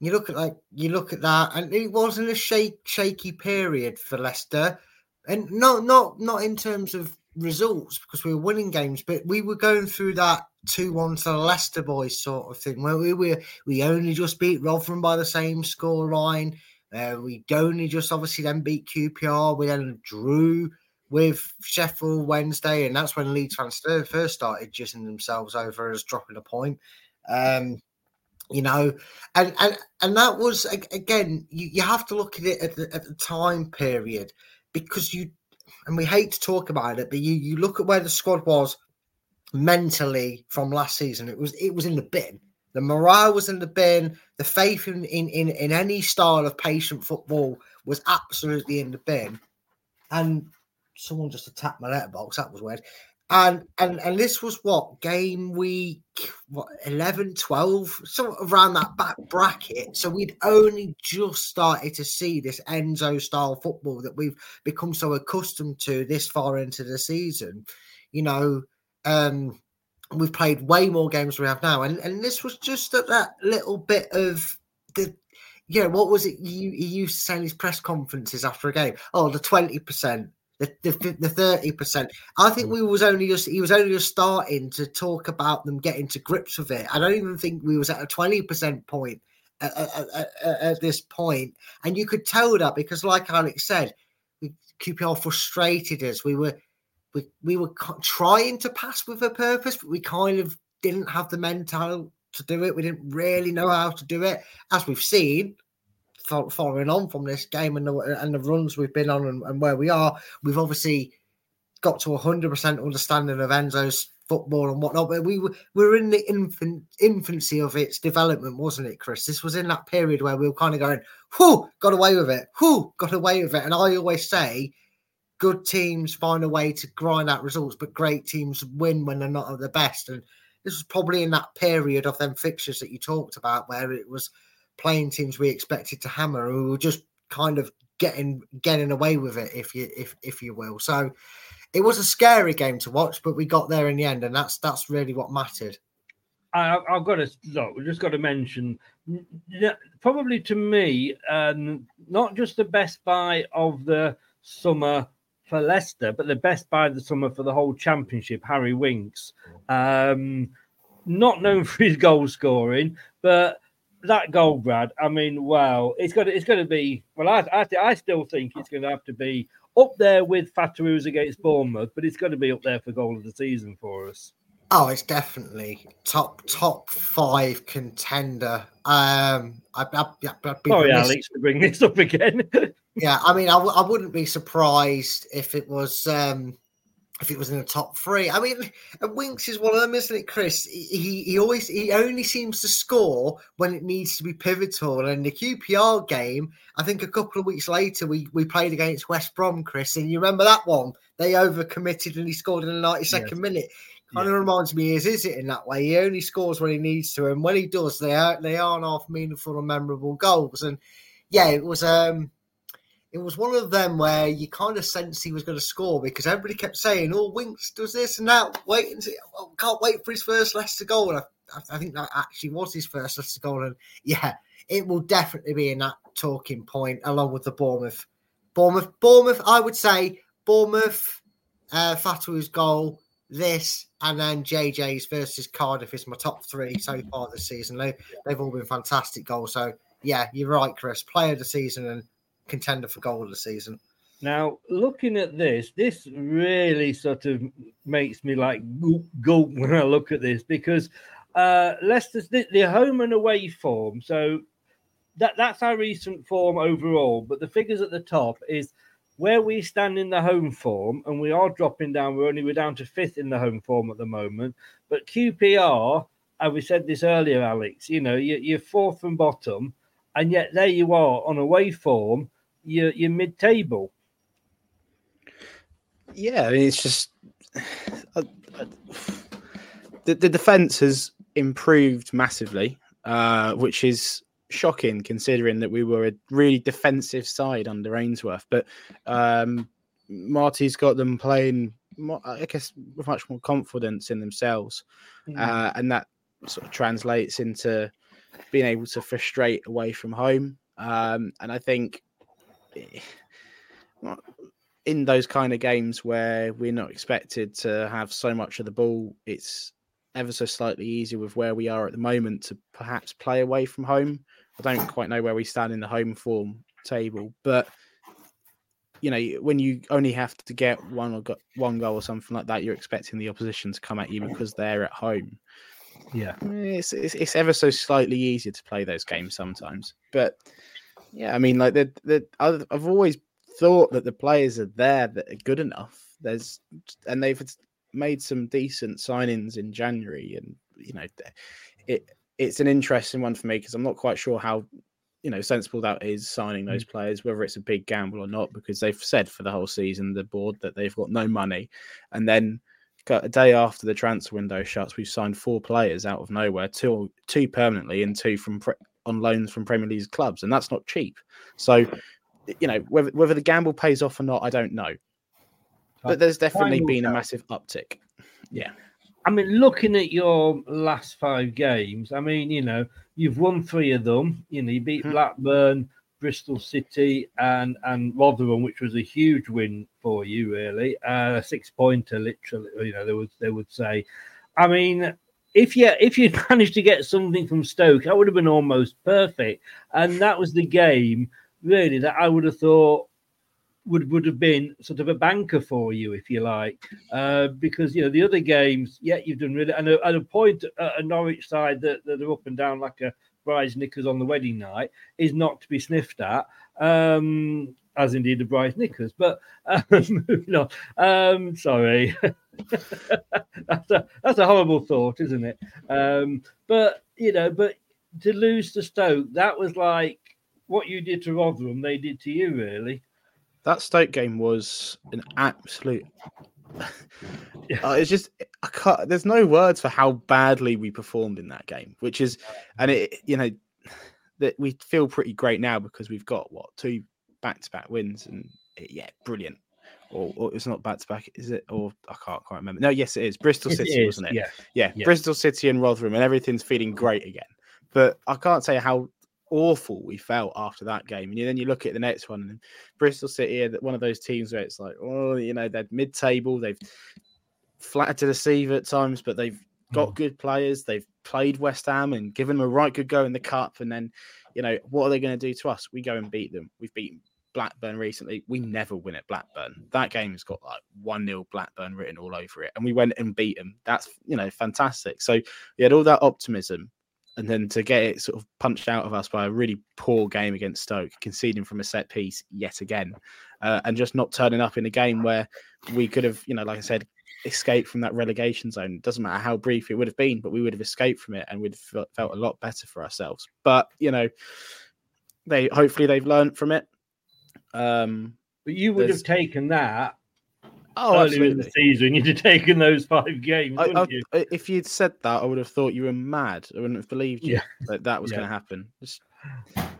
you look at like you look at that, and it wasn't a shake, shaky period for Leicester, and not not not in terms of results because we were winning games, but we were going through that two one to the Leicester boys sort of thing where we were we only just beat Rotherham by the same score line. Uh, we only just obviously then beat QPR. We then drew with Sheffield Wednesday, and that's when Leeds fans first started jizzing themselves over as dropping a point. Um, you know and and and that was again you, you have to look at it at the, at the time period because you and we hate to talk about it but you you look at where the squad was mentally from last season it was it was in the bin The morale was in the bin. The faith in, in, in, in any style of patient football was absolutely in the bin. And someone just attacked my letterbox. That was weird. And and and this was what game week what 11 12 so around that back bracket. So we'd only just started to see this enzo style football that we've become so accustomed to this far into the season. You know um we've played way more games than we have now. And and this was just at that little bit of the yeah what was it you, you used to say in these press conferences after a game? Oh the 20 percent the the thirty percent. I think mm. we was only just he was only just starting to talk about them getting to grips with it. I don't even think we was at a twenty percent point at, at, at, at, this point, and you could tell that because, like Alex said, we, QPR frustrated us. We were we we were trying to pass with a purpose, but we kind of didn't have the mental to do it. We didn't really know how to do it, as we've seen following on from this game and the, and the runs we've been on and, and where we are, we've obviously got to 100% understanding of Enzo's football and whatnot. But we were, we were in the infant, infancy of its development, wasn't it, Chris? This was in that period where we were kind of going, whoo, got away with it, whoo, got away with it. And I always say, good teams find a way to grind out results, but great teams win when they're not at the best. And this was probably in that period of them fixtures that you talked about where it was – playing teams we expected to hammer, we were just kind of getting getting away with it, if you if if you will. So it was a scary game to watch, but we got there in the end, and that's that's really what mattered. I, have got to look. We just got to mention, probably to me, um, not just the best buy of the summer for Leicester, but the best buy of the summer for the whole championship. Harry Winks, um, not known for his goal scoring, but that goal, Brad. I mean, wow, it's got it's going to be. Well, I, I I still think it's going to have to be up there with Fatawu's against Bournemouth, but it's going to be up there for goal of the season for us. Oh, it's definitely top top five contender. Um, I, I, I, Sorry, Alex, to bring this up again. yeah, I mean, I w- I wouldn't be surprised if it was um if it was in the top three. I mean, Winks is one of them, isn't it, Chris? He he always he only seems to score when it needs to be pivotal. And the QPR game, I think a couple of weeks later we we played against West Brom, Chris, and you remember that one? They overcommitted and he scored in the ninety second yes. minute. Kind yeah. of reminds me, is is it in that way? He only scores when he needs to, and when he does, they are they aren't half meaningful and memorable goals. And yeah, it was um it was one of them where you kind of sensed he was going to score because everybody kept saying, "Oh, Winks does this and that. Wait and see. Oh, can't wait for his first Leicester goal." And I, I, think that actually was his first Leicester goal, and yeah, it will definitely be in that talking point along with the Bournemouth, Bournemouth, Bournemouth. I would say Bournemouth, uh, Fatawu's goal, this, and then JJ's versus Cardiff is my top three so far this season. They they've all been fantastic goals. So yeah, you're right, Chris. Player of the season and contender for goal of the season. Now, looking at this, this really sort of makes me like gulp, when I look at this because uh, Leicester's the, the home and away form. So that that's our recent form overall. But the figures at the top is where we stand in the home form, and we are dropping down. We're only we're down to fifth in the home form at the moment. But QPR, as we said this earlier, Alex, you know, you're, you're fourth from bottom, and yet there you are on away form you're, you're mid-table. Yeah, I mean, it's just uh, uh, the the defense has improved massively, uh, which is shocking considering that we were a really defensive side under Ainsworth. But um, Marty's got them playing, more, I guess, with much more confidence in themselves, mm. uh, and that sort of translates into being able to frustrate away from home. Um, and I think Eh, in those kind of games where we're not expected to have so much of the ball, it's ever so slightly easier with where we are at the moment to perhaps play away from home. I don't quite know where we stand in the home form table, but you know, when you only have to get one or got one goal or something like that, you're expecting the opposition to come at you because they're at home. Yeah, it's, it's, it's ever so slightly easier to play those games sometimes, but yeah, I mean, like the the I've always thought that the players are there that are good enough. There's and they've made some decent signings in January, and you know, it it's an interesting one for me because I'm not quite sure how you know sensible that is signing those Mm. players, whether it's a big gamble or not, because they've said for the whole season the board that they've got no money, and then a day after the transfer window shuts, we've signed four players out of nowhere, two two permanently and two from pre- on loans from Premier League clubs, and that's not cheap. So, you know whether whether the gamble pays off or not, I don't know, but there's definitely been a massive uptick. Yeah. I mean, looking at your last five games, I mean, you know, you've won three of them. You know, you beat Hmm. Blackburn, Bristol City, and and Rotherham, which was a huge win for you, really. Uh, a six pointer, literally. You know, they would they would say. I mean, if you if you'd managed to get something from Stoke, that would have been almost perfect. And that was the game, really, that I would have thought would would have been sort of a banker for you, if you like, uh, because you know the other games, yeah, you've done really, and at a point, at a Norwich side that, that are up and down like a Bryce Knickers on the wedding night is not to be sniffed at, um, as indeed the Bryce Knickers. But um, moving on, um, sorry, that's a that's a horrible thought, isn't it? Um, but you know, but to lose to Stoke, that was like what you did to Rotherham, they did to you, really. That Stoke game was an absolute. Uh, it's just I can't. There's no words for how badly we performed in that game, which is, and it you know that we feel pretty great now because we've got what two back-to-back wins and it- yeah, brilliant. Or, or it's not back to back, is it? Or I can't quite remember. No, yes, it is. Bristol City, is, wasn't it? yeah. yeah, Yeah. Bristol City and Rotherham, and everything's feeling mm. great again. But I can't say how awful we felt after that game. And then you look at the next one, and Bristol City are one of those teams where it's like, oh, you know, they're mid-table. They've flattered to deceive at times, but they've got mm. good players. They've played West Ham and given them a right good go in the cup. And then, you know, what are they going to do to us? We go and beat them. We've beaten Blackburn recently. We never win at Blackburn. That game's got like 1 0 Blackburn written all over it. And we went and beat them. That's, you know, fantastic. So we had all that optimism. And then to get it sort of punched out of us by a really poor game against Stoke, conceding from a set piece yet again, uh, and just not turning up in a game where we could have, you know, like I said, escaped from that relegation zone. It doesn't matter how brief it would have been, but we would have escaped from it and we'd felt, felt a lot better for ourselves. But you know, they hopefully they've learned from it. Um, But you would have taken that Oh, earlier in the season. You'd have taken those five games, I, wouldn't I- you? If you'd said that, I would have thought you were mad. I wouldn't have believed you Yeah. that that was Yeah. going to happen. Just,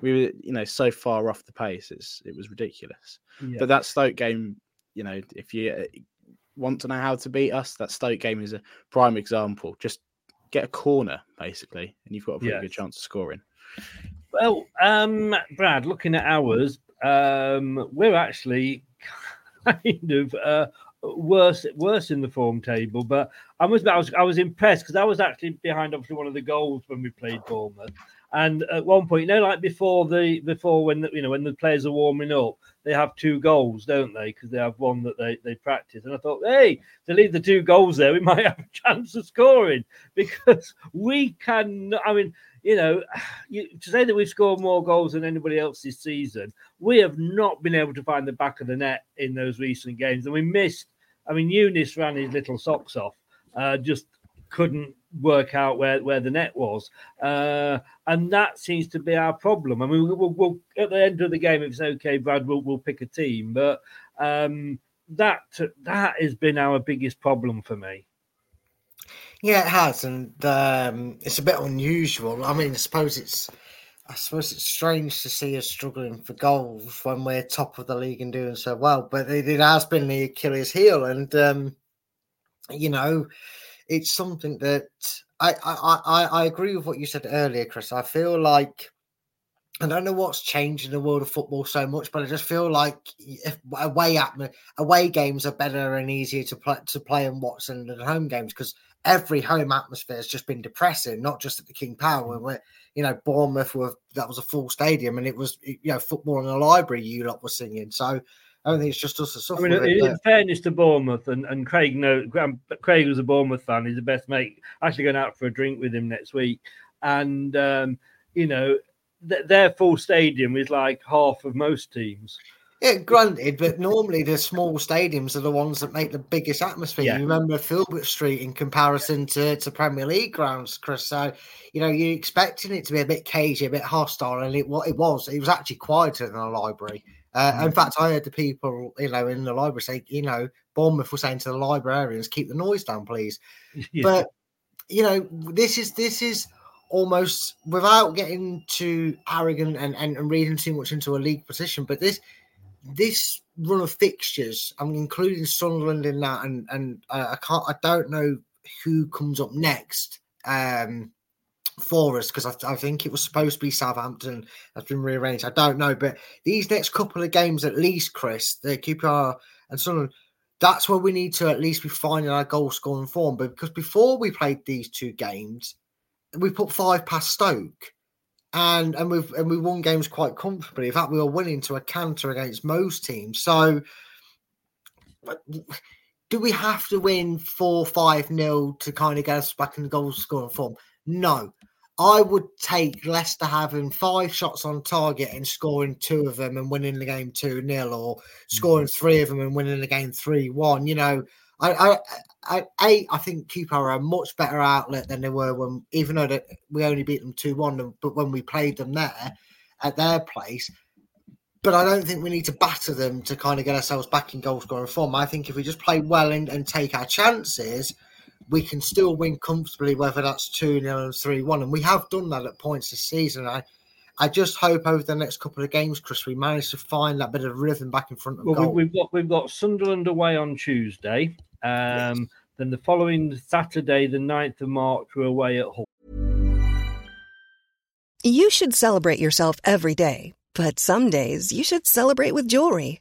we were, you know, so far off the pace. It's it was ridiculous. Yeah. But that Stoke game, you know, if you want to know how to beat us, that Stoke game is a prime example. Just get a corner basically, and you've got a pretty Yes. good chance of scoring. Well, um, Brad, looking at ours, um, we're actually kind of uh, worse worse in the form table. But I must I was I was impressed because I was actually behind obviously one of the goals when we played Bournemouth. And at one point, you know, like before the before when the, you know when the players are warming up, they have two goals, don't they? Because they have one that they they practice. And I thought, hey, to leave the two goals there, we might have a chance of scoring because we can. I mean, you know, you, to say that we've scored more goals than anybody else this season, we have not been able to find the back of the net in those recent games, and we missed. I mean, Yunus ran his little socks off, uh, just couldn't work out where, where the net was, uh, and that seems to be our problem. I mean, we'll, we'll, we'll at the end of the game, if it's okay, Brad, we'll, we'll pick a team, but um, that that has been our biggest problem for me. Yeah, it has, and um, it's a bit unusual. I mean, I suppose it's, I suppose it's strange to see us struggling for goals when we're top of the league and doing so well. But it, it has been the Achilles heel, and um, you know, it's something that I, I I I agree with what you said earlier, Chris. I feel like. I don't know what's changed in the world of football so much, but I just feel like if away atmo- away games are better and easier to play to play and watch than the home games because every home atmosphere has just been depressing, not just at the King Power, mm. where you know Bournemouth were that was a full stadium and it was you know football in a library you lot were singing. So I don't think it's just us that I mean, it. in, fairness to Bournemouth, and, and Craig Graham, Craig was a Bournemouth fan. He's the best mate. Actually, going out for a drink with him next week, and um, you know, th- their full stadium is like half of most teams. Yeah, granted, but normally the small stadiums are the ones that make the biggest atmosphere. Yeah. You remember Filbert Street in comparison to, to Premier League grounds, Chris. So, you know, you're expecting it to be a bit cagey, a bit hostile, and it what it was. It was actually quieter than a library. Uh, In fact, I heard the people, you know, in the library say, you know, Bournemouth were saying to the librarians, "Keep the noise down, please." Yeah. But you know, this is this is almost without getting too arrogant and, and, and reading too much into a league position, but this this run of fixtures, I'm including Sunderland in that, and and uh, I can't, I don't know who comes up next um, for us because I, I think it was supposed to be Southampton. That's been rearranged. I don't know, but these next couple of games, at least, Chris, the QPR and Sunderland. That's where we need to at least be finding our goal scoring form. But because before we played these two games, we put five past Stoke, and and we've and we won games quite comfortably. In fact, we were winning to a canter against most teams. So, do we have to win four five nil to kind of get us back in the goal scoring form? No. I would take Leicester having five shots on target and scoring two of them and winning the game two 0 or scoring mm-hmm. three of them and winning the game three one. You know, I, I, I, a, I think Cooper are a much better outlet than they were when, even though that we only beat them two one, but when we played them there at their place. But I don't think we need to batter them to kind of get ourselves back in goal scoring form. I think if we just play well and, and take our chances, we can still win comfortably, whether that's 2 0 and 3 1. And we have done that at points this season. I, I just hope over the next couple of games, Chris, we manage to find that bit of rhythm back in front of Well, goal. we, we've got we've got Sunderland away on Tuesday. Um, Then the following Saturday, the 9th of March, we're away at Hull. You should celebrate yourself every day, but some days you should celebrate with jewelry.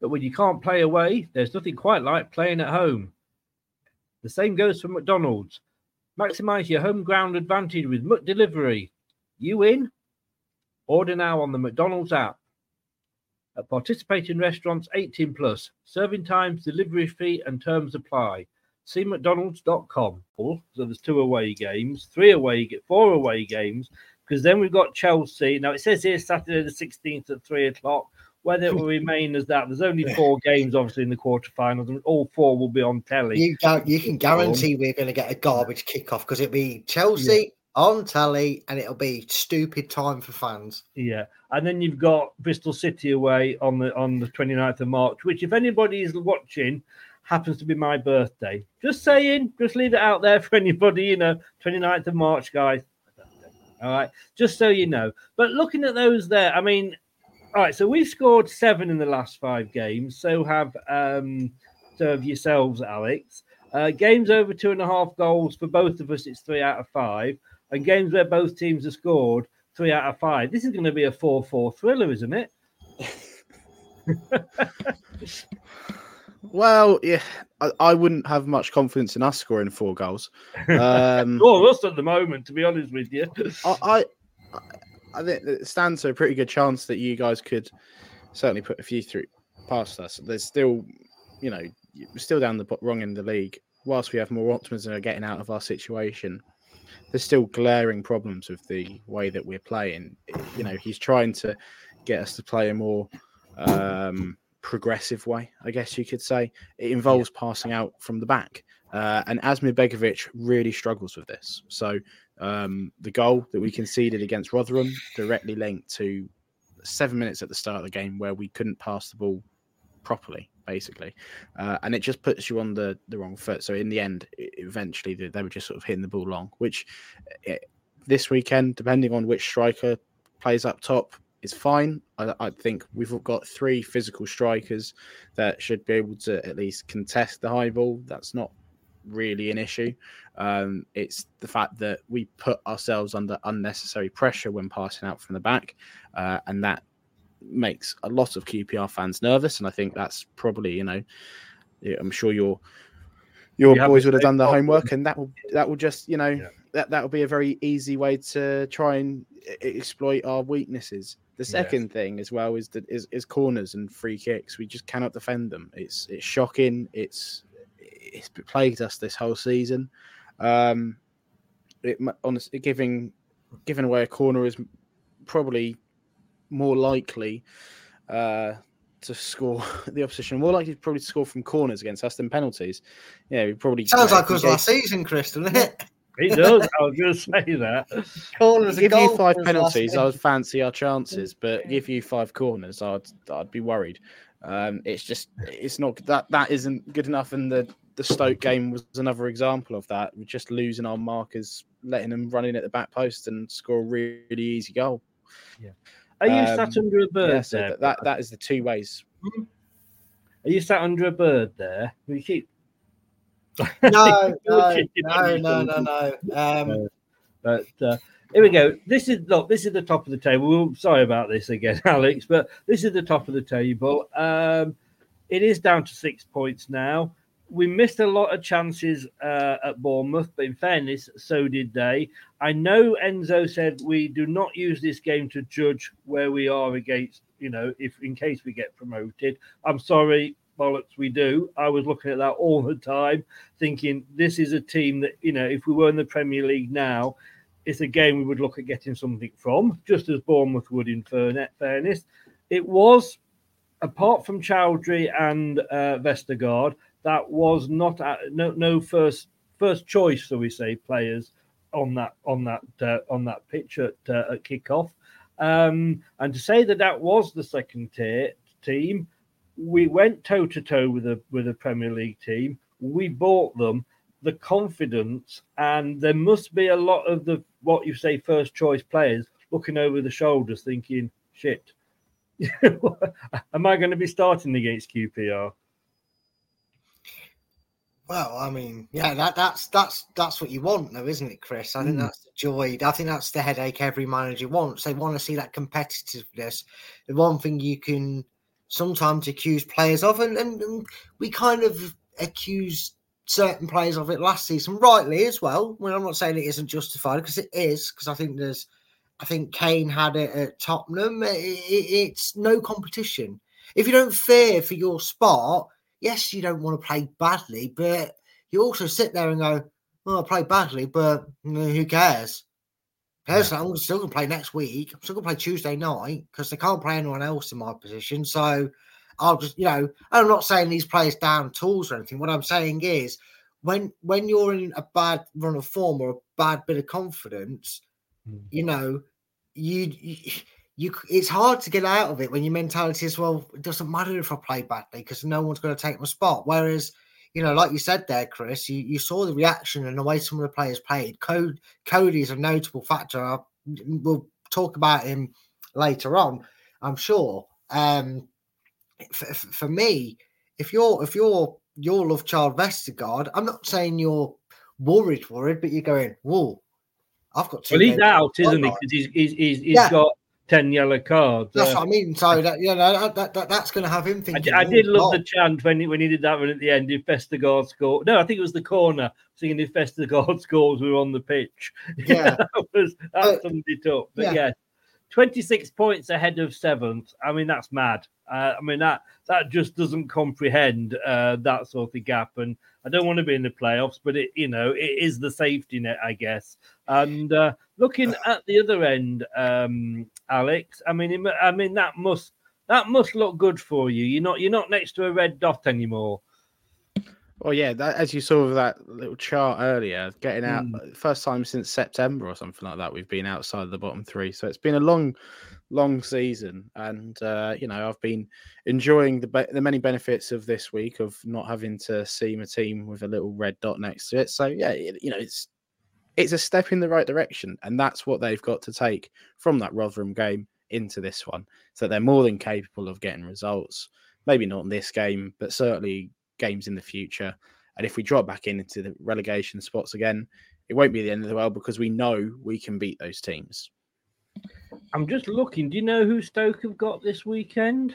but when you can't play away, there's nothing quite like playing at home. The same goes for McDonald's. Maximize your home ground advantage with McDelivery. You in? Order now on the McDonald's app. At participating restaurants 18 plus, serving times, delivery fee, and terms apply. See McDonald's.com. So there's two away games, three away, four away games, because then we've got Chelsea. Now it says here Saturday the 16th at three o'clock. Whether it will remain as that, there's only four games obviously in the quarterfinals, and all four will be on telly. You, you can guarantee we're going to get a garbage kickoff because it'll be Chelsea on telly and it'll be stupid time for fans. Yeah, and then you've got Bristol City away on the on the 29th of March, which if anybody is watching happens to be my birthday. Just saying, just leave it out there for anybody, you know, 29th of March, guys. All right, just so you know. But looking at those there, I mean, all right, so we've scored seven in the last five games. So have um so have yourselves, Alex. Uh, games over two and a half goals for both of us, it's three out of five. And games where both teams have scored three out of five. This is going to be a 4 4 thriller, isn't it? Well, yeah, I, I wouldn't have much confidence in us scoring four goals. Um, well, us at the moment, to be honest with you. I, I, I think it stands to a pretty good chance that you guys could certainly put a few through past us. There's still, you know, we're still down the wrong in the league. Whilst we have more optimism of getting out of our situation, there's still glaring problems with the way that we're playing. You know, he's trying to get us to play a more um, progressive way, I guess you could say. It involves passing out from the back. Uh, and Asmir Begovic really struggles with this. So um, the goal that we conceded against Rotherham directly linked to seven minutes at the start of the game where we couldn't pass the ball properly, basically, uh, and it just puts you on the the wrong foot. So in the end, e- eventually they, they were just sort of hitting the ball long. Which eh, this weekend, depending on which striker plays up top, is fine. I, I think we've got three physical strikers that should be able to at least contest the high ball. That's not really an issue. Um, it's the fact that we put ourselves under unnecessary pressure when passing out from the back, uh, and that makes a lot of QPR fans nervous, and I think that's probably you know, I'm sure your your You boys would have done the homework, and that will that will just you know Yeah. that that will be a very easy way to try and exploit our weaknesses. The Yes. second thing as well is that is, is corners and free kicks. We just cannot defend them. It's it's shocking. It's it's plagued us this whole season. Um, it honestly giving giving away a corner is probably more likely uh, to score the opposition. More likely probably to score from corners against us than penalties. Yeah, we probably Sounds like us last season, Chris, doesn't it? It does. I was going to say that. Corners give you five penalties. I'd fancy our chances, but give you five corners, I'd I'd be worried. Um, it's just it's not that that isn't good enough, and the the Stoke game was another example of that. We're just losing our markers, letting them run in at the back post and score a really, easy goal. Yeah. Are you Um, sat under a bird Yeah, so there? that, that that is the two ways. Are you sat under a bird there? We keep. No, no, no, no, no, no. Um, But uh, here we go. This is look. This is the top of the table. We'll- sorry about this again, Alex, but this is the top of the table. Um, it is down to six points now. We missed a lot of chances uh, at Bournemouth, but in fairness, so did they. I know Enzo said we do not use this game to judge where we are against, you know, if in case we get promoted. I'm sorry, bollocks, we do. I was looking at that all the time, thinking this is a team that, you know, if we were in the Premier League now, it's a game we would look at getting something from, just as Bournemouth would in fairne- fairness. It was, apart from Choudhury and uh, Vestergaard, that was not a, no no first first choice, so we say, players on that on that uh, on that pitch at uh, at kickoff. Um, and to say that that was the second tier team, we went toe to toe with a with a Premier League team. We bought them the confidence, and there must be a lot of the what you say first choice players looking over the shoulders, thinking, "Shit, am I going to be starting against QPR?" Well, I mean, yeah, that that's that's that's what you want, though, isn't it, Chris? I think Mm. that's the joy. I think that's the headache every manager wants. They want to see that competitiveness. The one thing you can sometimes accuse players of, and, and, and we kind of accused certain players of it last season, rightly as well. Well, I'm not saying it isn't justified because it is, because I think there's, I think Kane had it at Tottenham. It, it- it's no competition. If you don't fear for your spot, yes, you don't want to play badly, but you also sit there and go, "Well, I played badly, but you know, who cares?" Personally, I'm still going to play next week. I'm still going to play Tuesday night because they can't play anyone else in my position. So I'll just, you know, I'm not saying these players down tools or anything. What I'm saying is, when when you're in a bad run of form or a bad bit of confidence, hmm. you know, you, you you it's hard to get out of it when your mentality is well it doesn't matter if i play badly because no one's going to take my spot. Whereas you know like you said there chris you, you saw the reaction and the way some of the players played. Coady, Coady's a notable factor. I, we'll talk about him later on i'm sure. Um for, for me if you're if you're your love child Vestergaard, i'm not saying you're worried worried but you're going whoa i've got two Well, he's out, isn't he? Because he's he's he's, he's Yeah. got ten yellow cards. That's Uh, what I mean. So that you know that, that, that that's going to have him I, thinking. I "Oh, did love God." the chant when he, when he did that one at the end. If Vestergaard scored, no, I think it was the corner singing if Vestergaard scores, we were on the pitch. Yeah. that was that Uh, summed it up. But yeah. yeah. 26 points ahead of seventh. I mean, that's mad. Uh, I mean, that that just doesn't comprehend uh, that sort of gap. And I don't want to be in the playoffs, but it, you know, it is the safety net, I guess. And uh, looking at the other end, um, Alex, I mean, I mean that must that must look good for you. You're not you're not next to a red dot anymore. Well, yeah, that, as you saw with that little chart earlier, getting out Mm. first time since September or something like that, we've been outside the bottom three. So it's been a long, long season, and uh, you know I've been enjoying the be- the many benefits of this week of not having to see my team with a little red dot next to it. So yeah, it, you know it's it's a step in the right direction, and that's what they've got to take from that Rotherham game into this one. So they're more than capable of getting results. Maybe not in this game, but certainly games in the future. And if we drop back in into the relegation spots again, it won't be the end of the world because we know we can beat those teams. I'm just looking. Do you know who Stoke have got this weekend?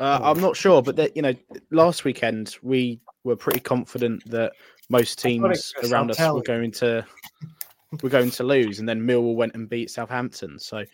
Uh, I'm not sure, but that you know, last weekend we were pretty confident that most teams Chris, around I'll us tell were going to were going to lose, and then Millwall went and beat Southampton. So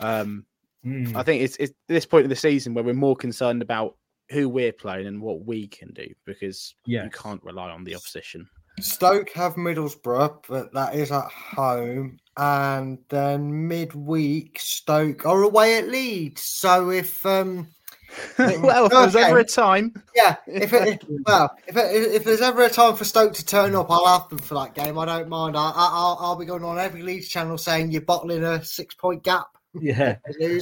um, Hmm. I think it's it's this point of the season where we're more concerned about who we're playing and what we can do because you can't rely on the opposition. Stoke have Middlesbrough, but that is at home. And then midweek, Stoke are away at Leeds. So if um well, if there's Okay. ever a time, yeah, if it, well, if it, if there's ever a time for Stoke to turn up, I'll have them for that game. I don't mind. I, I, I'll I'll be going on every Leeds channel saying you're bottling a six point gap. Yeah. They.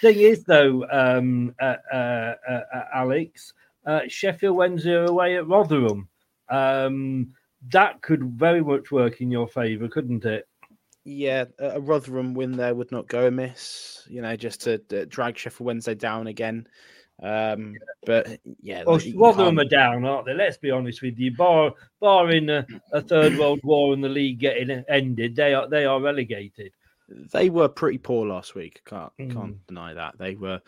Thing is, though, um, uh, uh, uh, uh, Alex, uh, Sheffield Wednesday are away at Rotherham. Um, that could very much work in your favour, couldn't it? yeah, a Rotherham win there would not go amiss. You know, just to, drag Sheffield Wednesday down again. Um, but yeah, Well, like, Rotherham are down, aren't they? Let's be honest with you. Bar, barring a, a third world war and the league getting ended, they are they are relegated. They were pretty poor last week. Can't Mm. can't deny that they were.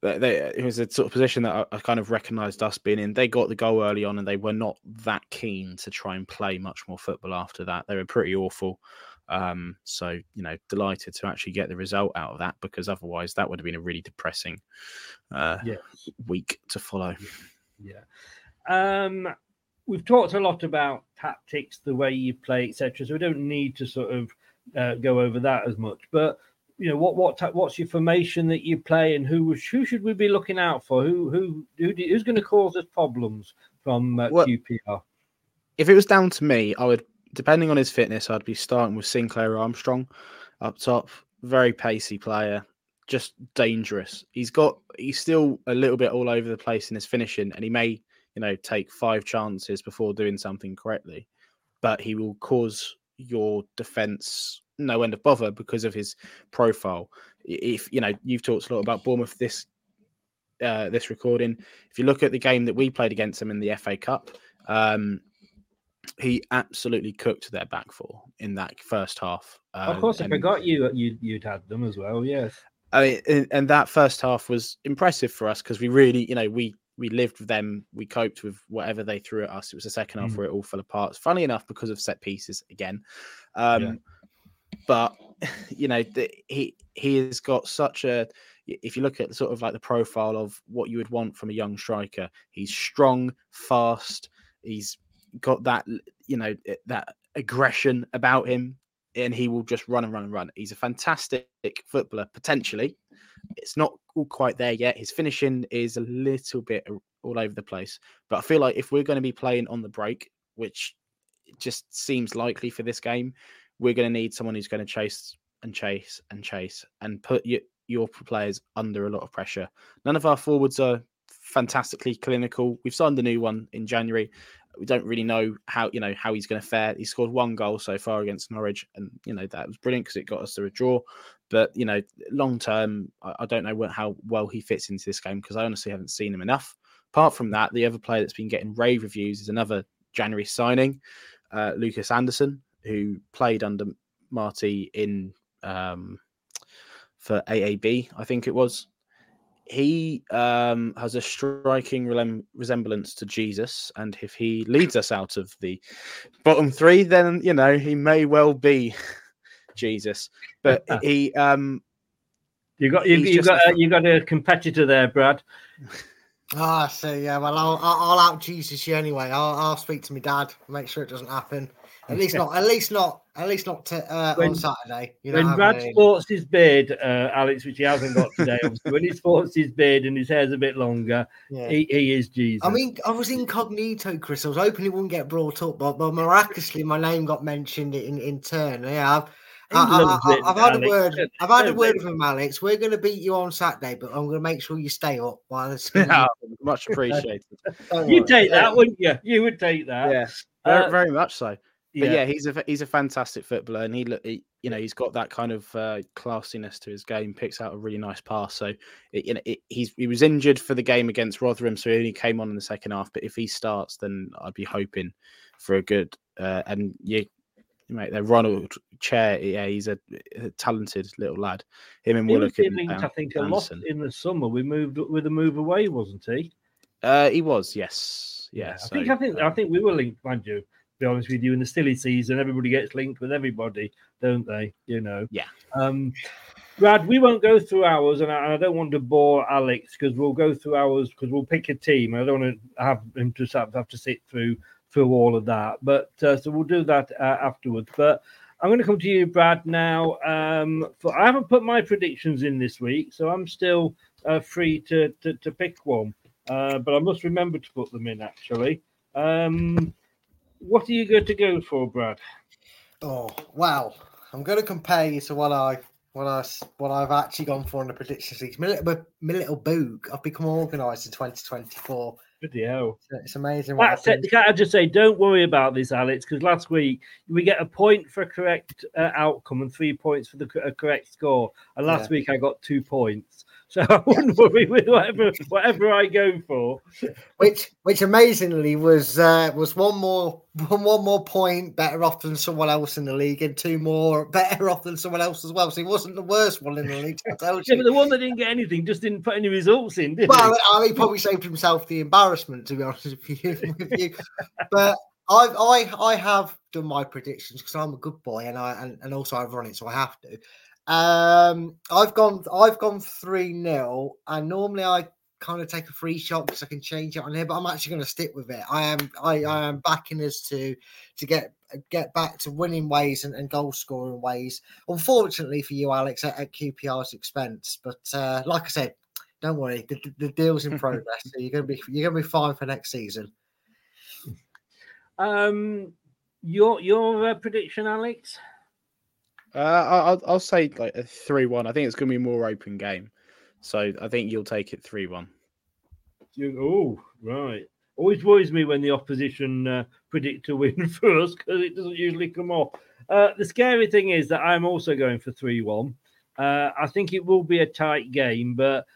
They, they, it was a sort of position that I, I kind of recognised us being in. They got the goal early on, and they were not that keen to try and play much more football after that. They were pretty awful. Um, so you know, delighted to actually get the result out of that because otherwise that would have been a really depressing uh, week to follow. Yeah. Um, we've talked a lot about tactics, the way you play, etc. So we don't need to sort of uh, go over that as much. But you know, what what ta- what's your formation that you play, and who who should we be looking out for? Who who, who do- who's going to cause us problems from uh, Well- QPR? if it was down to me, I would, depending on his fitness, I'd be starting with Sinclair Armstrong up top. Very pacey player, just dangerous. He's got, he's still a little bit all over the place in his finishing, and he may, you know, take five chances before doing something correctly, but he will cause your defense no end of bother because of his profile. If you know, you've talked a lot about Bournemouth this uh, this recording. If you look at the game that we played against them in the FA Cup, um, he absolutely cooked their back four in that first half. of Um, course, I forgot you you you'd had them as well. Yes. I mean, and, and that first half was impressive for us because we really, you know, we we lived with them. We coped with whatever they threw at us. It was the second half Mm. where it all fell apart. Funny enough, because of set pieces again. Um, Yeah. But you know, the, he he has got such a. If you look at sort of like the profile of what you would want from a young striker, he's strong, fast. He's got that, you know, eh, that aggression about him and he will just run and run and run. He's a fantastic footballer, potentially. It's not all quite there yet. His finishing is a little bit all over the place. But I feel like if we're going to be playing on the break, which just seems likely for this game, we're going to need someone who's going to chase and chase and chase and put your, your players under a lot of pressure. None of our forwards are fantastically clinical. We've signed a new one in January we don't really know how you know how he's going to fare. He scored one goal so far against Norwich, and you know that was brilliant because it got us to a draw. But you know, long term, I, I don't know what, how well he fits into this game because I honestly haven't seen him enough. Apart from that, the other player that's been getting rave reviews is another January signing, uh, Lucas Andersen, who played under Marty in um, for AAB, I think it was he um, has a striking relem- resemblance to Jesus, and if he leads us out of the bottom three, then you know he may well be Jesus. But he, um, You got you, He's you got a- a, you got a competitor there, Brad. Ah, so yeah, well, I'll, I'll, I'll out Jesus you anyway. I'll, I'll speak to my dad, make sure it doesn't happen. At least not, at least not, at least not to, uh, When- on Saturday. You know, when what I Brad mean? sports his beard, uh, Alex, which he hasn't got today, when he sports his beard and his hair's a bit longer, Yeah. he, he is Jesus. I mean, I was incognito, Chris. I was hoping it wouldn't get brought up, but, but miraculously, my name got mentioned in, in turn. Yeah, I've, He I, I, I, have had a word. Don't- I've had a word make- with Alex. We're going to beat you on Saturday, but I'm going to make sure you stay up while the skin. Oh, much appreciated. You worry. take that, wouldn't you? You would take that. yeah, very, Uh, very much so. But yeah. yeah. he's a he's a fantastic footballer, and he, look- he you know he's got that kind of uh, classiness to his game. Picks out a really nice pass. So it, you know it, he's he was injured for the game against Rotherham, so he only came on in the second half. But if he starts, then I'd be hoping for a good uh, and you mate there. Ronald Chair, yeah, he's a, a talented little lad. Him and He Willock being linked, uh, I think, a lot in the summer. We moved with a move away, wasn't he? Uh, he was, yes, yeah. I think I think um, I think we were linked, mind you. Be honest with you, in the silly season, everybody gets linked with everybody, don't they? You know. Yeah. Um, Brad, we won't go through ours, and I, I don't want to bore Alex because we'll go through ours because we'll pick a team. I don't want to have him to have, have to sit through through all of that, but uh, so we'll do that uh, afterwards. But I'm going to come to you, Brad. Now, um, for I haven't put my predictions in this week, so I'm still uh, free to, to to pick one. Uh, but I must remember to put them in actually. Um, what are you going to go for, Brad? Oh wow! I'm going to compare you to what I what I what I've actually gone for in the predictions league. My little my little book. I've become organised in 2024. Bloody hell! It's amazing. What That's it. Can I just say, don't worry about this, Alex, because last week we get a point for a correct uh, outcome and three points for the co- correct score, and last Yeah. week I got two points. So I wouldn't worry with whatever whatever I go for. which which amazingly was uh, was one more one, one more point better off than someone else in the league, and two more better off than someone else as well. So he wasn't the worst one in the league. I told Yeah, you. but the one that didn't get anything just didn't put any results in, did Well, he? I he probably saved himself the embarrassment, to be honest with you. with you. But I've, I I have done my predictions because I'm a good boy, and I and, and also I've run it, so I have to. Um, I've gone I've gone three 0 and normally I kind of take a free shot because I can change it on here, but I'm actually going to stick with it. I am I, I am backing us to to get get back to winning ways and, and goal scoring ways. Unfortunately for you, Alex, at, at QPR's expense, but uh, like I said, don't worry, the, the- the deal's in progress. so you're gonna be you're gonna be fine for next season. Um, your your uh, prediction, Alex? Uh, I'll, I'll say like a three-one. I think it's going to be a more open game, so I think you'll take it three-one. Oh, right. Always worries me when the opposition uh, predict to win first because it doesn't usually come off. Uh, the scary thing is that I'm also going for 3 1. Uh, I think it will be a tight game, but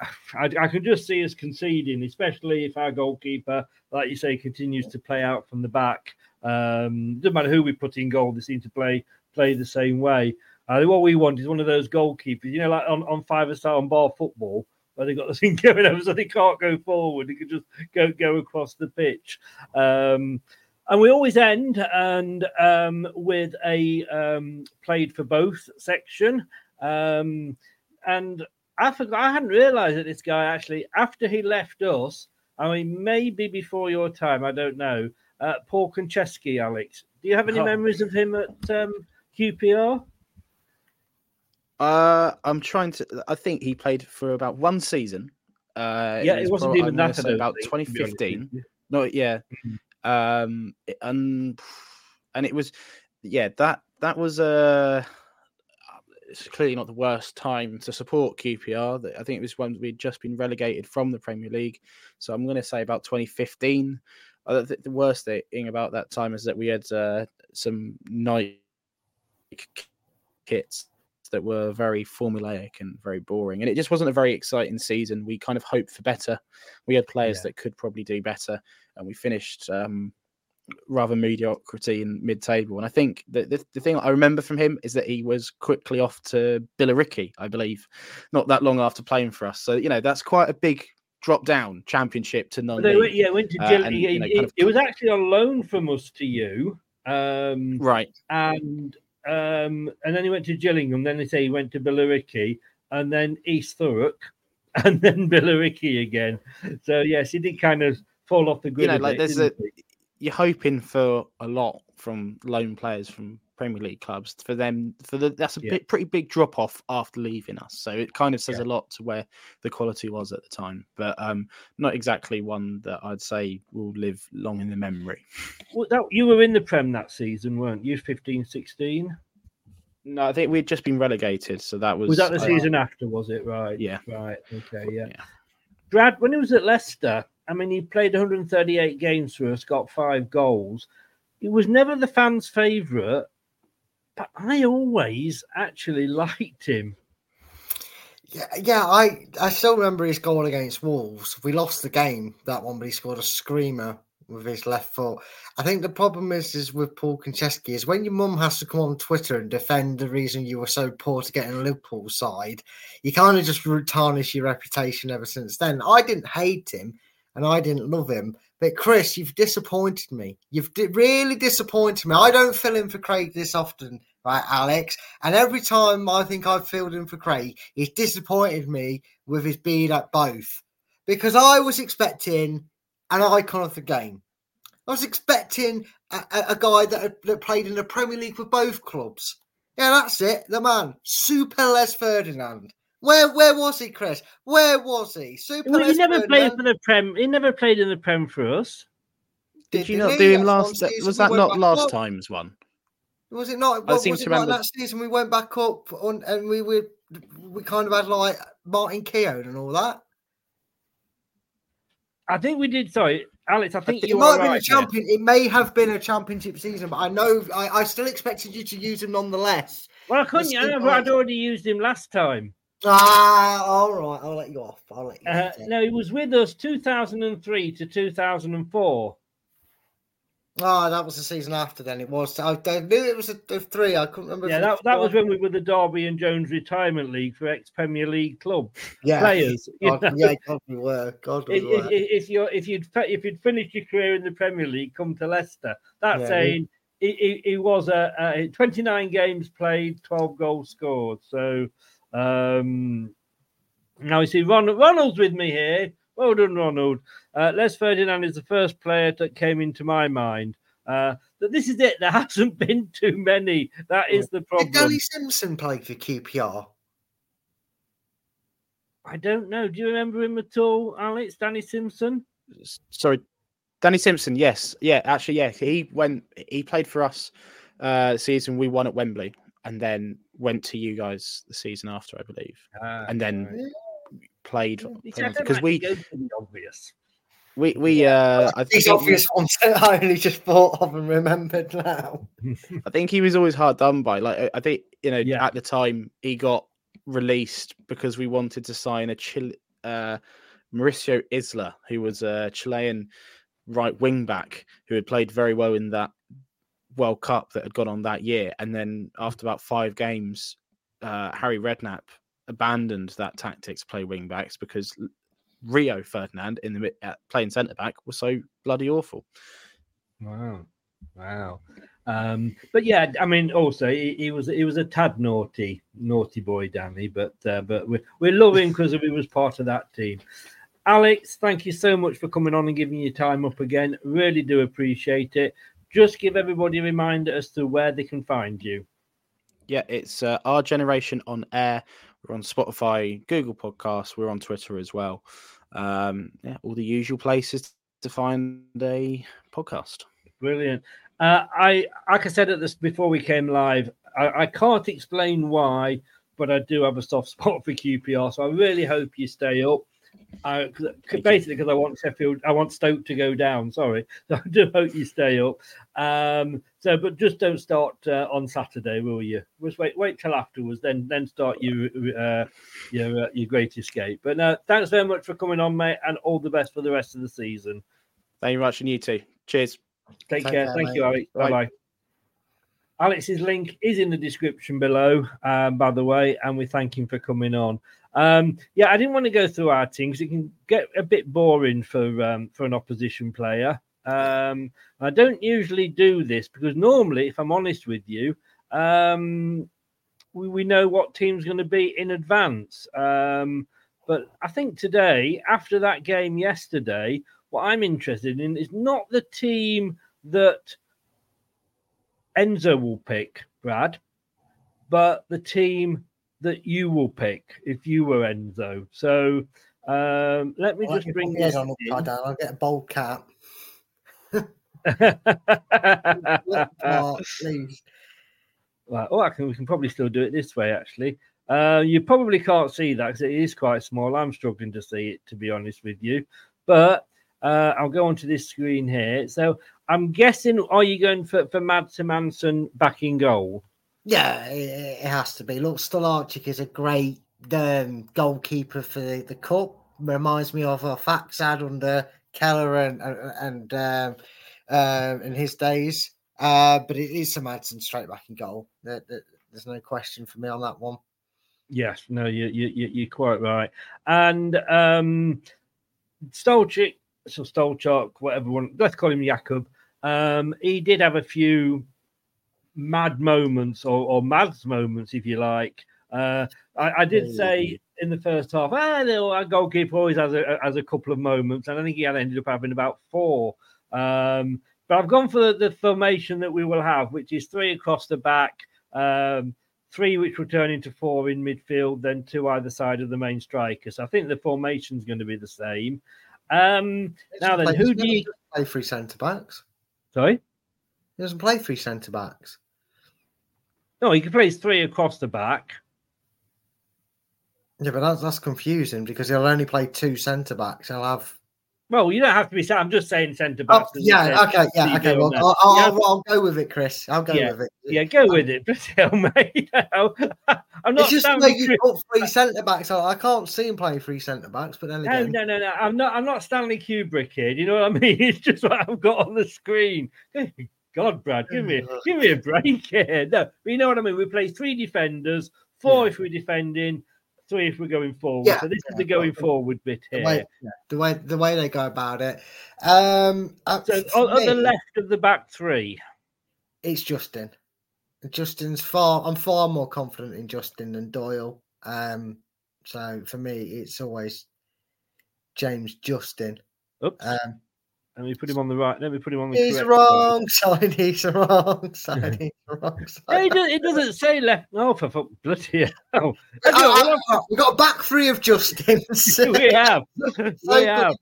I, I can just see us conceding, especially if our goalkeeper, like you say, continues to play out from the back. Um, doesn't matter who we put in goal, they seem to play play the same way. Uh, what we want is one of those goalkeepers, you know, like on, on five star on bar football, where they've got the thing going over so they can't go forward. They can just go go across the pitch. Um, and we always end and um, with a um, played for both section. Um, and I forgot, I hadn't realised that this guy actually, after he left us, I mean, maybe before your time, I don't know. Uh, Paul Konchesky, Alex. Do you have any Oh. memories of him at um, QPR? Uh, I'm trying to. I think he played for about one season. Uh, Yeah, it was wasn't even that, about think, to be honest with 2015. you. No, yeah. Mm-hmm. Um, and and it was, yeah. That that was uh It's clearly not the worst time to support QPR. I think it was when we'd just been relegated from the Premier League. So I'm going to say about 2015. I think the worst thing about that time is that we had uh, some Nike kits that were very formulaic and very boring. And it just wasn't a very exciting season. We kind of hoped for better. We had players Yeah. that could probably do better, and we finished um, rather mediocrity in mid-table. And I think that the, the thing I remember from him is that he was quickly off to Billericay, I believe, not that long after playing for us. So you know that's quite a big drop down championship to non. They went, yeah, went to Uh, and, you know, he- kind of- it was actually a loan from us to you. Um, right. and um, and then he went to Gillingham. Then they say he went to Billericay, and then East Thurrock, and then Billericay again. So yes, he did kind of fall off the grid. you know, like bit, there's a he? you're hoping for a lot from lone players from Premier League clubs for them for the that's a Yeah. bit, pretty big drop off after leaving us. So it kind of says Yeah. a lot to where the quality was at the time, but um, not exactly one that I'd say will live long in the memory. Well, that, you were in the Prem that season, weren't you? 15, 16? No, I think we'd just been relegated, so that was Was that the uh, season after? Was it right? Yeah. Right. Okay. Yeah. Brad, when he was at Leicester, I mean, he played 138 games for us, got five goals. He was never the fans' favourite, but I always actually liked him. Yeah, yeah, I I still remember his goal against Wolves. We lost the game that one, but he scored a screamer with his left foot. I think the problem is is with Paul Konchesky is when your mum has to come on Twitter and defend the reason you were so poor to get in Liverpool side, you kind of just tarnish your reputation ever since then. I didn't hate him and I didn't love him, but Chris, you've disappointed me. You've di- really disappointed me. I don't fill in for Craig this often, right, Alex? And every time I think I've filled in for Craig, he's disappointed me with his being at both because I was expecting an icon of the game. I was expecting a, a, a guy that, that played in the Premier League for both clubs. Yeah, that's it. The man, Super Les Ferdinand. Where where was he, Chris? Where was he? Super. Well, he Les never played Ferdinand. for the Prem. He never played in the Prem for us. Did you Didn't not he? do him That's last? one season Was that went not last up. time's one? Was it not? I Was, seem was to it not remember- that season we went back up on, and we were we kind of had like Martin Keown and all that. I think we did. Sorry, Alex. I think It you might are have been right a there. champion. It may have been a championship season, but I know I, I still expected you to use him nonetheless. Well, I couldn't. I I'd already used him last time. Ah, all right. I'll let you off. I'll let you. Uh, no, he was with us 2003 to 2004. Ah, that was the season after. Then it was. I, I knew it was a, a three. I couldn't remember. Yeah, that, that was when we were the Derby and Jones Retirement League for ex Premier League club yeah. players. God, know. yeah, God, we were. God, we If, were. if you if you'd if you'd finished your career in the Premier League, come to Leicester. That's Yeah, saying he, he, he was a, a 29 games played, 12 goals scored. So um, now you see Ronald, Ronald's with me here. Well done, Ronald. Uh, Les Ferdinand is the first player that came into my mind. Uh, that this is it. There hasn't been too many. That is the Did problem. Danny Simpson play for QPR? I don't know. Do you remember him at all, Alex? Danny Simpson? Sorry, Danny Simpson. Yes, yeah, actually, yeah. He went. He played for us uh, the season we won at Wembley, and then went to you guys the season after, I believe, and then played You see, I don't because we to go for the obvious. we we uh, I These think obvious ones that I only just thought of and remembered now. I think he was always hard done by. Like I- I think you know Yeah. at the time he got released because we wanted to sign a Chile, uh, Mauricio Isla, who was a Chilean right wing back who had played very well in that World Cup that had gone on that year. And then after about five games, uh, Harry Redknapp abandoned that tactics play wing backs because Rio Ferdinand in the uh, playing centre back was so bloody awful. Wow, wow. Um, but yeah, I mean, also he, he was he was a tad naughty, naughty boy, Danny. But uh, but we we love him because he was part of that team. Alex, thank you so much for coming on and giving your time up again. Really do appreciate it. Just give everybody a reminder as to where they can find you. Yeah, it's uh, R Generation on air. We're on Spotify, Google Podcasts. We're on Twitter as well. Um, yeah, all the usual places to find a podcast. Brilliant. Uh, I, like I said at this before we came live, I, I can't explain why, but I do have a soft spot for QPR. So I really hope you stay up. I, 'cause- basically, because I want Sheffield, I want Stoke to go down. Sorry, so I do hope you stay up. Um, so, but just don't start uh, on Saturday, will you? Just wait, wait till afterwards, then then start your uh, your uh, your great escape. But no, thanks very much for coming on, mate, and all the best for the rest of the season. Thank you very much, and you too. Cheers. Take, Take care. care, Thank mate. you, Alex. Bye. Bye bye. Alex's link is in the description below, um, by the way, and we thank him for coming on. Um, yeah, I didn't want to go through our team because it can get a bit boring for um, for an opposition player. Um, I don't usually do this because normally, if I'm honest with you, um, we, we know what team's going to be in advance. Um, but I think today, after that game yesterday, what I'm interested in is not the team that Enzo will pick, Brad, but the team that you will pick if you were Enzo. So um, let me just bring this on upside down. I'll get a bold cap. Please. Right. Oh, I can, we can probably still do it this way, actually. Uh, you probably can't see that because it is quite small. I'm struggling to see it, to be honest with you. But uh, I'll go onto this screen here. So I'm guessing, are you going for, for Mads Hermansen back in goal? Yeah, it, has to be. Look, Stolarczyk is a great um, goalkeeper for the, the cup. Reminds me of a Faxad under Keller and and um, uh, in his days. Uh, but it is Madsen straight back in goal. There, there, there's no question for me on that one. Yes, no, you, you- you're quite right. And um, Stolchik, so Stolchak, whatever one, let's call him Jakub. Um, he did have a few mad moments or, or mads moments, if you like. Uh, I, I did say in the first half, ah, no, our goalkeeper always has a, has a couple of moments, and I think he had ended up having about four. Um, but I've gone for the, the formation that we will have, which is three across the back, um, three which will turn into four in midfield, then two either side of the main striker. So I think the formation is going to be the same. Um, now then, Play- who do you? play three centre backs? Sorry, He doesn't play three centre backs. No, he can play three across the back. Yeah, but that's that's confusing because he'll only play two centre backs. He'll have. Well, you don't have to be. I'm just saying centre Oh, backs. I yeah, okay, yeah, okay. Well. I'll, I'll, I'll, I'll go with it, Chris. I'll go Yeah, with it. Yeah, go um, with it. Hell, mate. I'm not It's just the way you put three centre backs. I can't see him playing three centre backs, but then No, again, no, no, no. I'm not. I'm not Stanley Kubrick here. Do you know what I mean? It's just what I've got on the screen. God, Brad, give me, give me a break here. No, but you know what I mean. We play three defenders, four if we're defending, three if we're going forward. Yeah, so this is the going forward bit the here. way, the way the way they go about it. Um, So on, on the left of the back three, it's Justin. Justin's far. I'm far more confident in Justin than Doyle. Um, so for me, it's always James Justin. Oops. Um, let me put him on the right. Let me put him on the. he's wrong side. He's wrong side. He's wrong No, side. it, does, it doesn't say left. Oh, for fuck, bloody hell! Uh, We've got a back three of Justins. we have, so we good, have.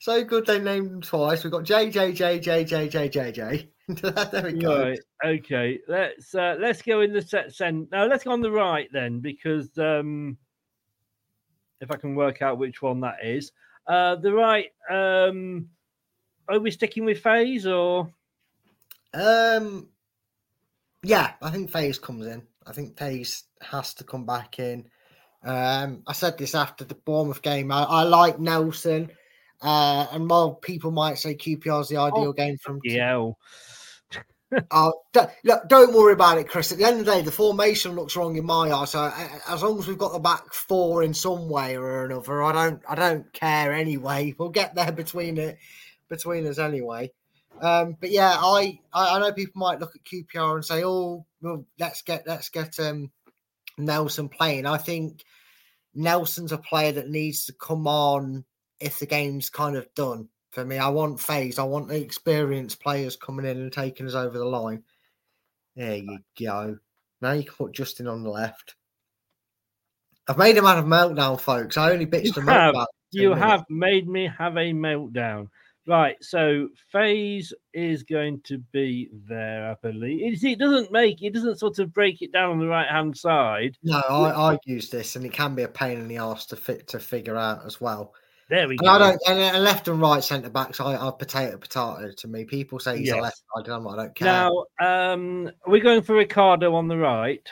so good they named him twice. We've got JJJJJJJJ. there we go. Right. Okay. Let's uh, let's go in the set send. No, let's go on the right then, because um, if I can work out which one that is, uh, the right. Um, are we sticking with Faes or? Um, yeah, I think Faes comes in. I think Faes has to come back in. Um, I said this after the Bournemouth game. I, I like Nelson, uh, and while people might say QPR is the ideal Oh, game from Yeah. Oh, don't, look, don't worry about it, Chris. At the end of the day, the formation looks wrong in my eyes. So as long as we've got the back four in some way or another, I don't, I don't care anyway. We'll get there between it, between us anyway. Um, but yeah, I, I, I know people might look at QPR and say, "Oh, well, let's get, let's get um, Nelson playing." I think Nelson's a player that needs to come on if the game's kind of done for me. I want Faes. I want the experienced players coming in and taking us over the line. There you go. Now you can put Justin on the left. I've made him out of meltdown, folks. I only bitched You him have, out. you have made me have a meltdown. Right, so Faes is going to be there, I believe. See, It doesn't make it doesn't sort of break it down on the right hand side. No, I, I use this, and it can be a pain in the arse to fit to figure out as well. There we And go. I don't. And, left and right centre backs, I are potato potato to me. People say he's a left sided. I'm like, I don't care. Now, um, we're going for Ricardo on the right.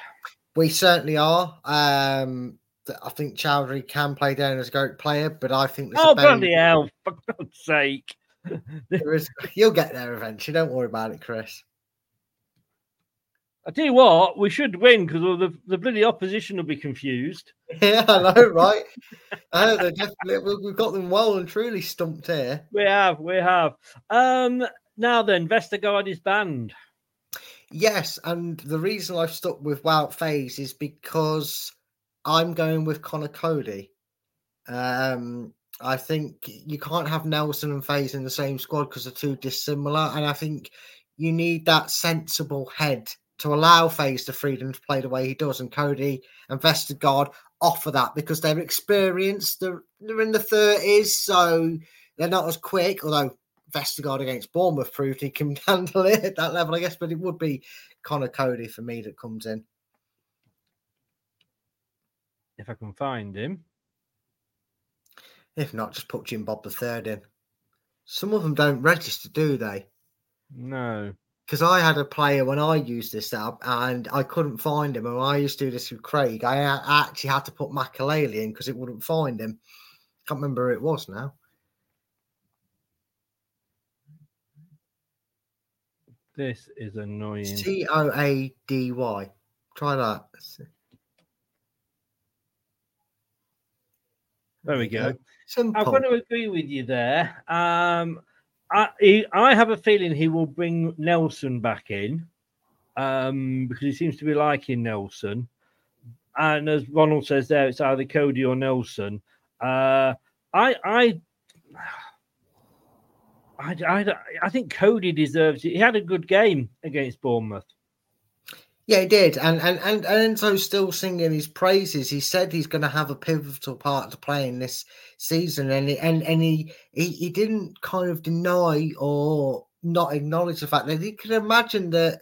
We certainly are. Um, I think Choudhury can play down as a great player, but I think Oh bloody hell! For God's sake! there is, you'll get there eventually. Don't worry about it, Chris. I tell you what, we should win because the the bloody opposition will be confused. Yeah, I know, right? I know definitely we- we've got them well and truly stumped here. We have, we have. Um, now then, Vestergaard is banned. Yes, and the reason I've stuck with Wout Faes is because I'm going with Conor Coady. Um, I think you can't have Nelson and Faes in the same squad because they're too dissimilar, and I think you need that sensible head to allow Faes the freedom to play the way he does, and Coady and Vestergaard offer that because they're experienced. They're, they're in the thirties, so they're not as quick. Although Vestergaard against Bournemouth proved he can handle it at that level, I guess. But it would be Conor Coady for me that comes in. If I can find him. If not, just put Jim Bob the Third in. Some of them don't register, do they? No. Because I had a player when I used this app and I couldn't find him. And I used to do this with Craig. I actually had to put Makelele in because it wouldn't find him. Can't remember who it was now. This is annoying. C O A D Y. Try that. There we go. Simple. I'm going to agree with you there. Um, I he, I have a feeling he will bring Nelson back in um, because he seems to be liking Nelson. And as Ronald says there, it's either Coady or Nelson. Uh, I I. I, I, I think Coady deserves it. He had a good game against Bournemouth. Yeah, he did, and and and, and Enzo's still singing his praises. He said he's going to have a pivotal part to play in this season, and he, and and he, he he didn't kind of deny or not acknowledge the fact that he could imagine that.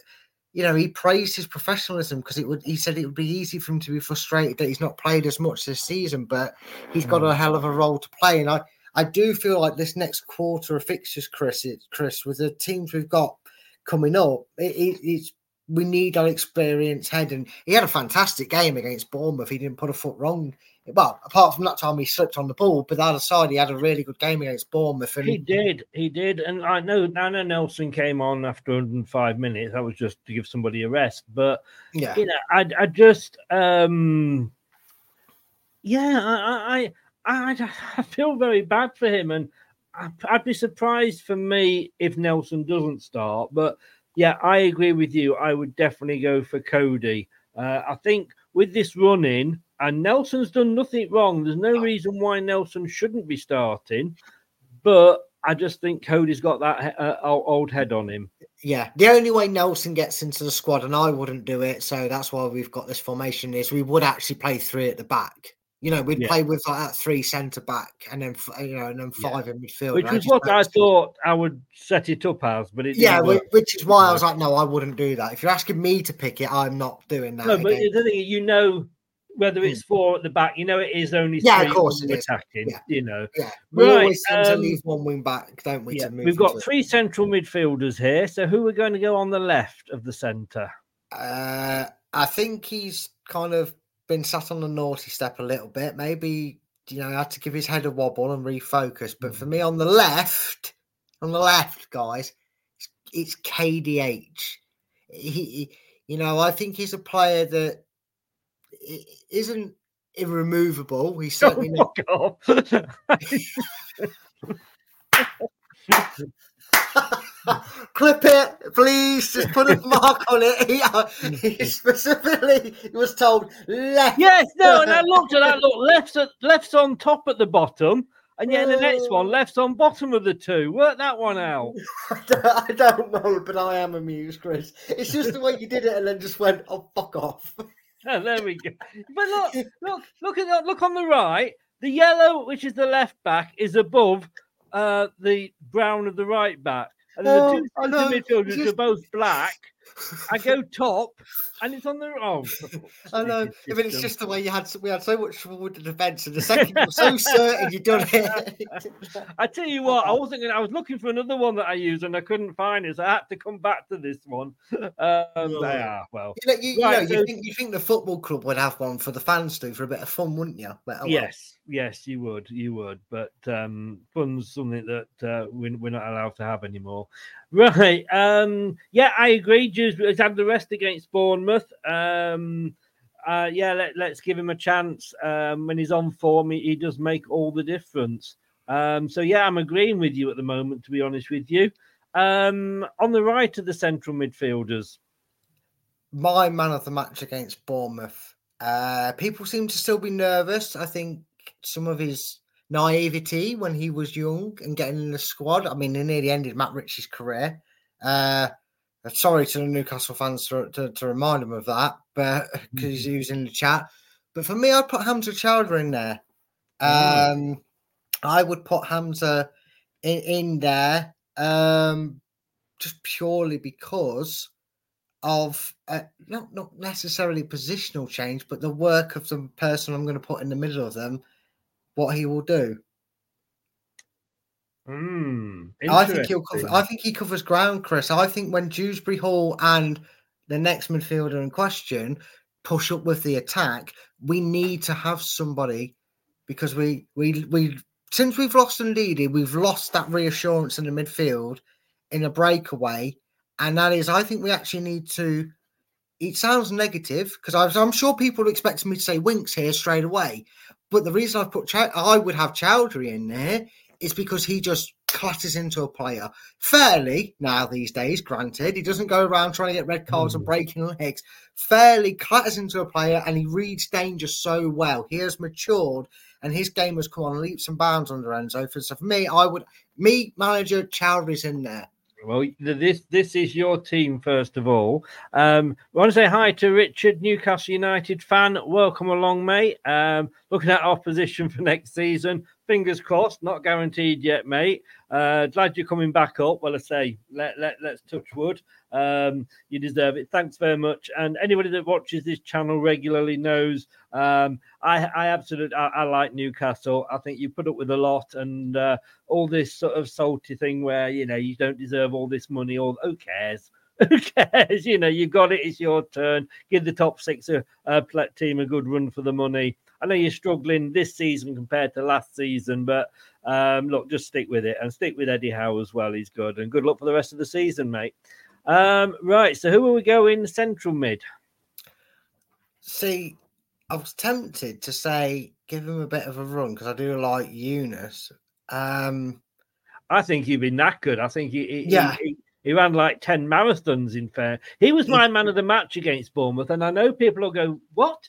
You know, he praised his professionalism because it would. He said it would be easy for him to be frustrated that he's not played as much this season, but he's got a mm. hell of a role to play. And I, I do feel like this next quarter of fixtures, Chris, it, Chris, with the teams we've got coming up, it, it, it's we need an experienced head. And he had a fantastic game against Bournemouth. He didn't put a foot wrong. Well, apart from that time he slipped on the ball, but the other side he had a really good game against Bournemouth. And He did, he did, and I know Nana Nelson came on after 105 minutes. That was just to give somebody a rest, but yeah, you know, I, I just, um, yeah, I, I, I, I feel very bad for him, and I'd be surprised for me if Nelson doesn't start. But yeah, I agree with you. I would definitely go for Coady. Uh, I think with this running, and Nelson's done nothing wrong. There's no reason why Nelson shouldn't be starting, but I just think Coady's got that uh, old head on him. Yeah, the only way Nelson gets into the squad, and I wouldn't do it, so that's why we've got this formation. Is we would actually play three at the back. You know, we'd Yeah. play with like that three centre back, and then you know, and then five in midfield. Which is what I thought I would set it up as, but it Yeah, work. which is why I was like, no, I wouldn't do that. If you're asking me to pick it, I'm not doing that. No, but again. the thing you know whether it's four at the back, you know it is only Yeah, of course it attacking. Yeah. You know, Yeah, we Right, always tend to um, leave one wing back, don't we? yeah, to we've got three central midfielders here. So who are going to go on the left of the centre? Uh, I think he's kind of been sat on the naughty step a little bit. Maybe you know, had to give his head a wobble and refocus. But for me, mm. on the left, on the left, guys, it's, it's KDH. He, he- you know, I think he's a player that isn't irremovable. He's oh certainly not. Oh, God. Clip it, please. Just put a mark on it. He, uh, he specifically was told left. yes, no, and I looked at that. Look, left's at, left's on top at the bottom, and yeah, the next one, left's on bottom of the two. Work that one out. I don't know, but I am amused, Chris. It's just the way you did it, and then just went, "Oh, fuck off." Oh, there we go. But look, look, look at that. Look on the right. The yellow, which is the left back, is above uh, the brown of the right back. And then Oh, the two centre midfielders are both black. I go top, and it's on the oh. I know, I mean, it's just the way you had. We had so much trouble with the defence, and the second you were so certain you'd done it. I tell you what, I wasn't to I was looking for another one that I used, and I couldn't find it, so I had to come back to this one. Um, yeah, well, You know, you, you, know, so- you think you think the football club would have one for the fans to for a bit of fun, wouldn't you? But, oh well. Yes, yes, you would, you would, but um, fun's something that uh, we're, we're not allowed to have anymore, right? Um, yeah, I agree. Jews had the rest against Bournemouth. Um, uh, yeah, let, let's give him a chance. Um, when he's on form, he, he does make all the difference. Um, so yeah, I'm agreeing with you at the moment. To be honest with you, um, on the right of the central midfielders, my man of the match against Bournemouth. Uh, people seem to still be nervous. I think some of his naivety when he was young and getting in the squad. I mean, he nearly ended Matt Ritchie's career. Uh, sorry to the Newcastle fans to, to, to remind him of that, but because he was in the chat. But for me, I'd put Hamza Choudhury in there. Um, I would put Hamza in, in there um, just purely because of uh, not not necessarily positional change, but the work of the person I'm going to put in the middle of them, what he will do. Hmm, I think he'll cover. I think he covers ground, Chris. I think when Dewsbury Hall and the next midfielder in question push up with the attack, we need to have somebody because we we we since we've lost Ndidi, we've lost that reassurance in the midfield in a breakaway, and that is I think we actually need to. It sounds negative because I'm sure people are expecting me to say Winks here straight away, but the reason I put Chow- I would have Choudhury in there is because he just clatters into a player fairly now these days. Granted, he doesn't go around trying to get red cards and breaking legs. Fairly clatters into a player and he reads danger so well. He has matured and his game has come on leaps and bounds under Enzo. For, so for me, I would me manager Choudhury's in there. Well, this this is your team first of all. Um, I want to say hi to Richard, Newcastle United fan. Welcome along, mate. Um, looking at our position for next season. Fingers crossed, not guaranteed yet, mate. Uh, glad you're coming back up. Well, I say, let, let, let's touch wood. Um, you deserve it. Thanks very much. And anybody that watches this channel regularly knows um, I, I absolutely I, I, like Newcastle. I think you put up with a lot and uh, all this sort of salty thing where you know you don't deserve all this money. Or who cares? Who cares? You know, you got it. It's your turn. Give the top six a, a team a good run for the money. I know you're struggling this season compared to last season, but um, look, just stick with it and stick with Eddie Howe as well. He's good and good luck for the rest of the season, mate. Um, right, so who are we going central mid? See, I was tempted to say give him a bit of a run because I do like Yunus. Um, I think he'd be knackered. I think he, he yeah. He, he, ran like 10 marathons in fair. He was my man of the match against Bournemouth. And I know people will go, What?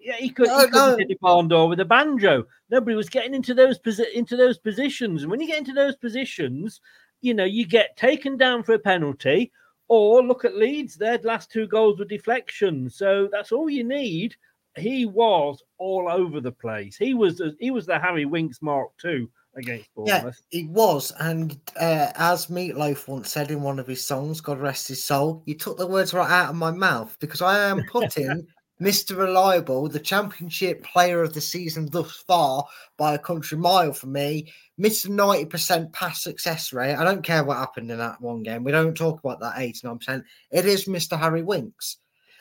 Yeah, he could, no, he could hit a barn door with a banjo. Nobody was getting into those posi- into those positions. And when you get into those positions, you know, you get taken down for a penalty, or look at Leeds, their last two goals were deflections. So that's all you need. He was all over the place. He was he was the Harry Winks Mark too against Bournemouth. Yeah, he was. And uh, as Meatloaf once said in one of his songs, God rest his soul, you took the words right out of my mouth because I am putting Mr. Reliable, the championship player of the season thus far by a country mile for me. Mr. 90% pass success rate. I don't care what happened in that one game. We don't talk about that 89%. It is Mr. Harry Winks.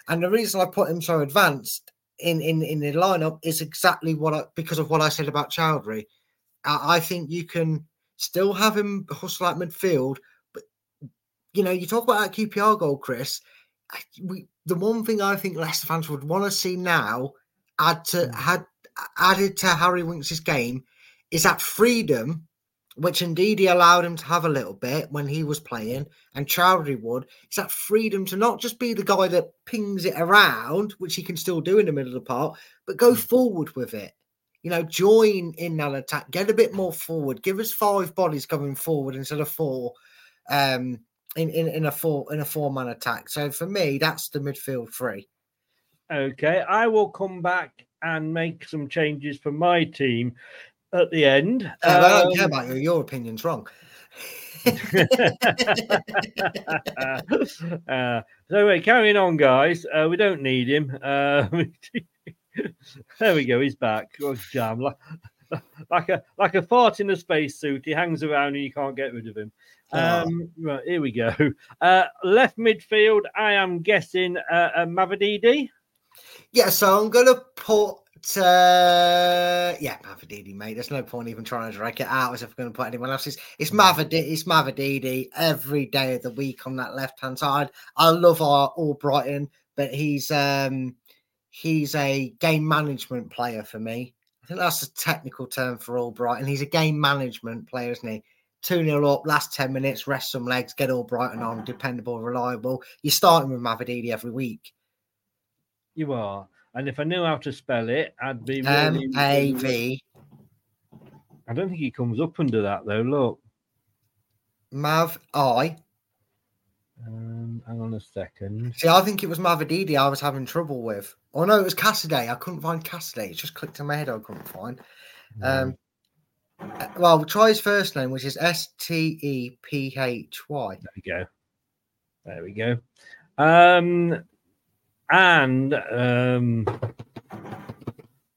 And the reason I put him so advanced in, in, in the lineup is exactly what I, because of what I said about Choudhury. I, I think you can still have him hustle at midfield, but you know, you talk about that QPR goal, Chris. We the one thing I think Leicester fans would want to see now add to had added to Harry Winks' game is that freedom, which indeed he allowed him to have a little bit when he was playing, and Choudhury would. is that freedom to not just be the guy that pings it around, which he can still do in the middle of the park, but go forward with it. You know, join in that attack, get a bit more forward, give us five bodies coming forward instead of four. Um, in, in, in a four in a four man attack. So for me, that's the midfield three. Okay, I will come back and make some changes for my team at the end. Uh, um, I don't care um, about you. Your opinion's wrong. uh, so anyway, carrying on, guys. Uh, we don't need him. Uh, there we go. He's back. Oh, damn! Like, like a like a fart in a spacesuit. He hangs around and you can't get rid of him. Um, right, here we go. Uh, left midfield, I am guessing uh, uh, Mavididi. Yeah, so I'm going to put, uh, yeah, Mavididi, mate. There's no point even trying to drag it out as if we're going to put anyone else. It's, it's Mavididi, it's Mavididi every day of the week on that left hand side. I love our Albrighton, but he's um he's a game management player for me. I think that's a technical term for Albrighton. He's a game management player, isn't he? 2 0 up, last 10 minutes, rest some legs, get Albrighton on, dependable, reliable. You're starting with Mavididi every week. You are. And if I knew how to spell it, I'd be M A V. I don't think he comes up under that though. Look. Mav I. Um, hang on a second. See, I think it was Mavididi I was having trouble with. Oh no, it was Cassidy. I couldn't find Cassidy. It just clicked in my head. I couldn't find. Um, well, try his first name, which is S T E P H Y. There we go. There we go. Um, and um,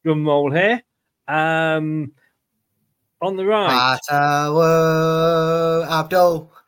drum roll here. Um, on the right, Atawo Abdul Uh,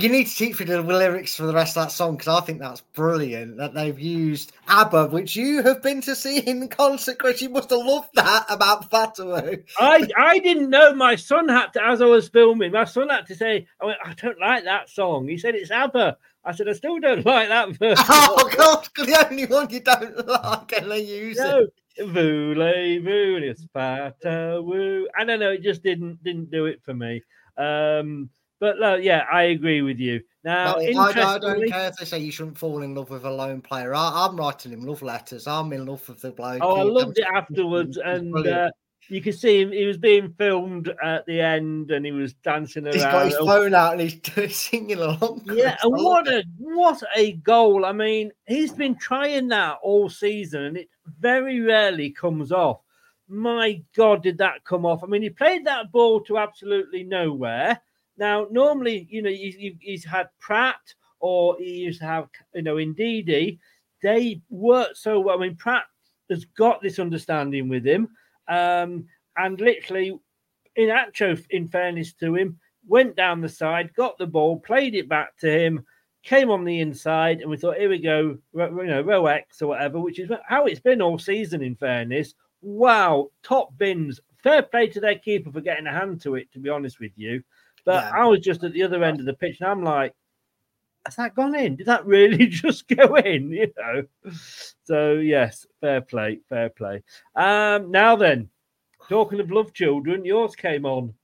You need to teach me the lyrics for the rest of that song because I think that's brilliant that they've used ABBA, which you have been to see in concert, Chris. You must have loved that about Fatawu. I I didn't know my son had to as I was filming. My son had to say, "I went, I don't like that song." He said it's ABBA. I said, "I still don't like that verse." Oh, God, the only one you don't like, and they use no, it. voulez-vous, it's Fatawu. I don't know. It just didn't didn't do it for me. Um, but uh, yeah, I agree with you. Now, No, I, I don't care if they say you shouldn't fall in love with a lone player. I, I'm writing him love letters. I'm in love with the bloke. Oh, I loved it afterwards, and uh, you could see him. He was being filmed at the end, and he was dancing around. He's got his phone out and he's singing along. Yeah, and what a what a goal! I mean, he's been trying that all season, and it very rarely comes off. My God, did that come off? I mean, he played that ball to absolutely nowhere. Now, normally, you know, he's, had Praet or he used to have, you know, Ndidi. They work so well. I mean, Praet has got this understanding with him, um, and literally, in actual, in fairness to him, went down the side, got the ball, played it back to him, came on the inside, and we thought, here we go, you know, row X or whatever, which is how it's been all season. In fairness, wow, top bins. Fair play to their keeper for getting a hand to it. To be honest with you, but Yeah. I was just at the other end of the pitch, and I'm like, has that gone in? Did that really just go in? You know. So yes, fair play, fair play. Um, now then, talking of love children, yours came on.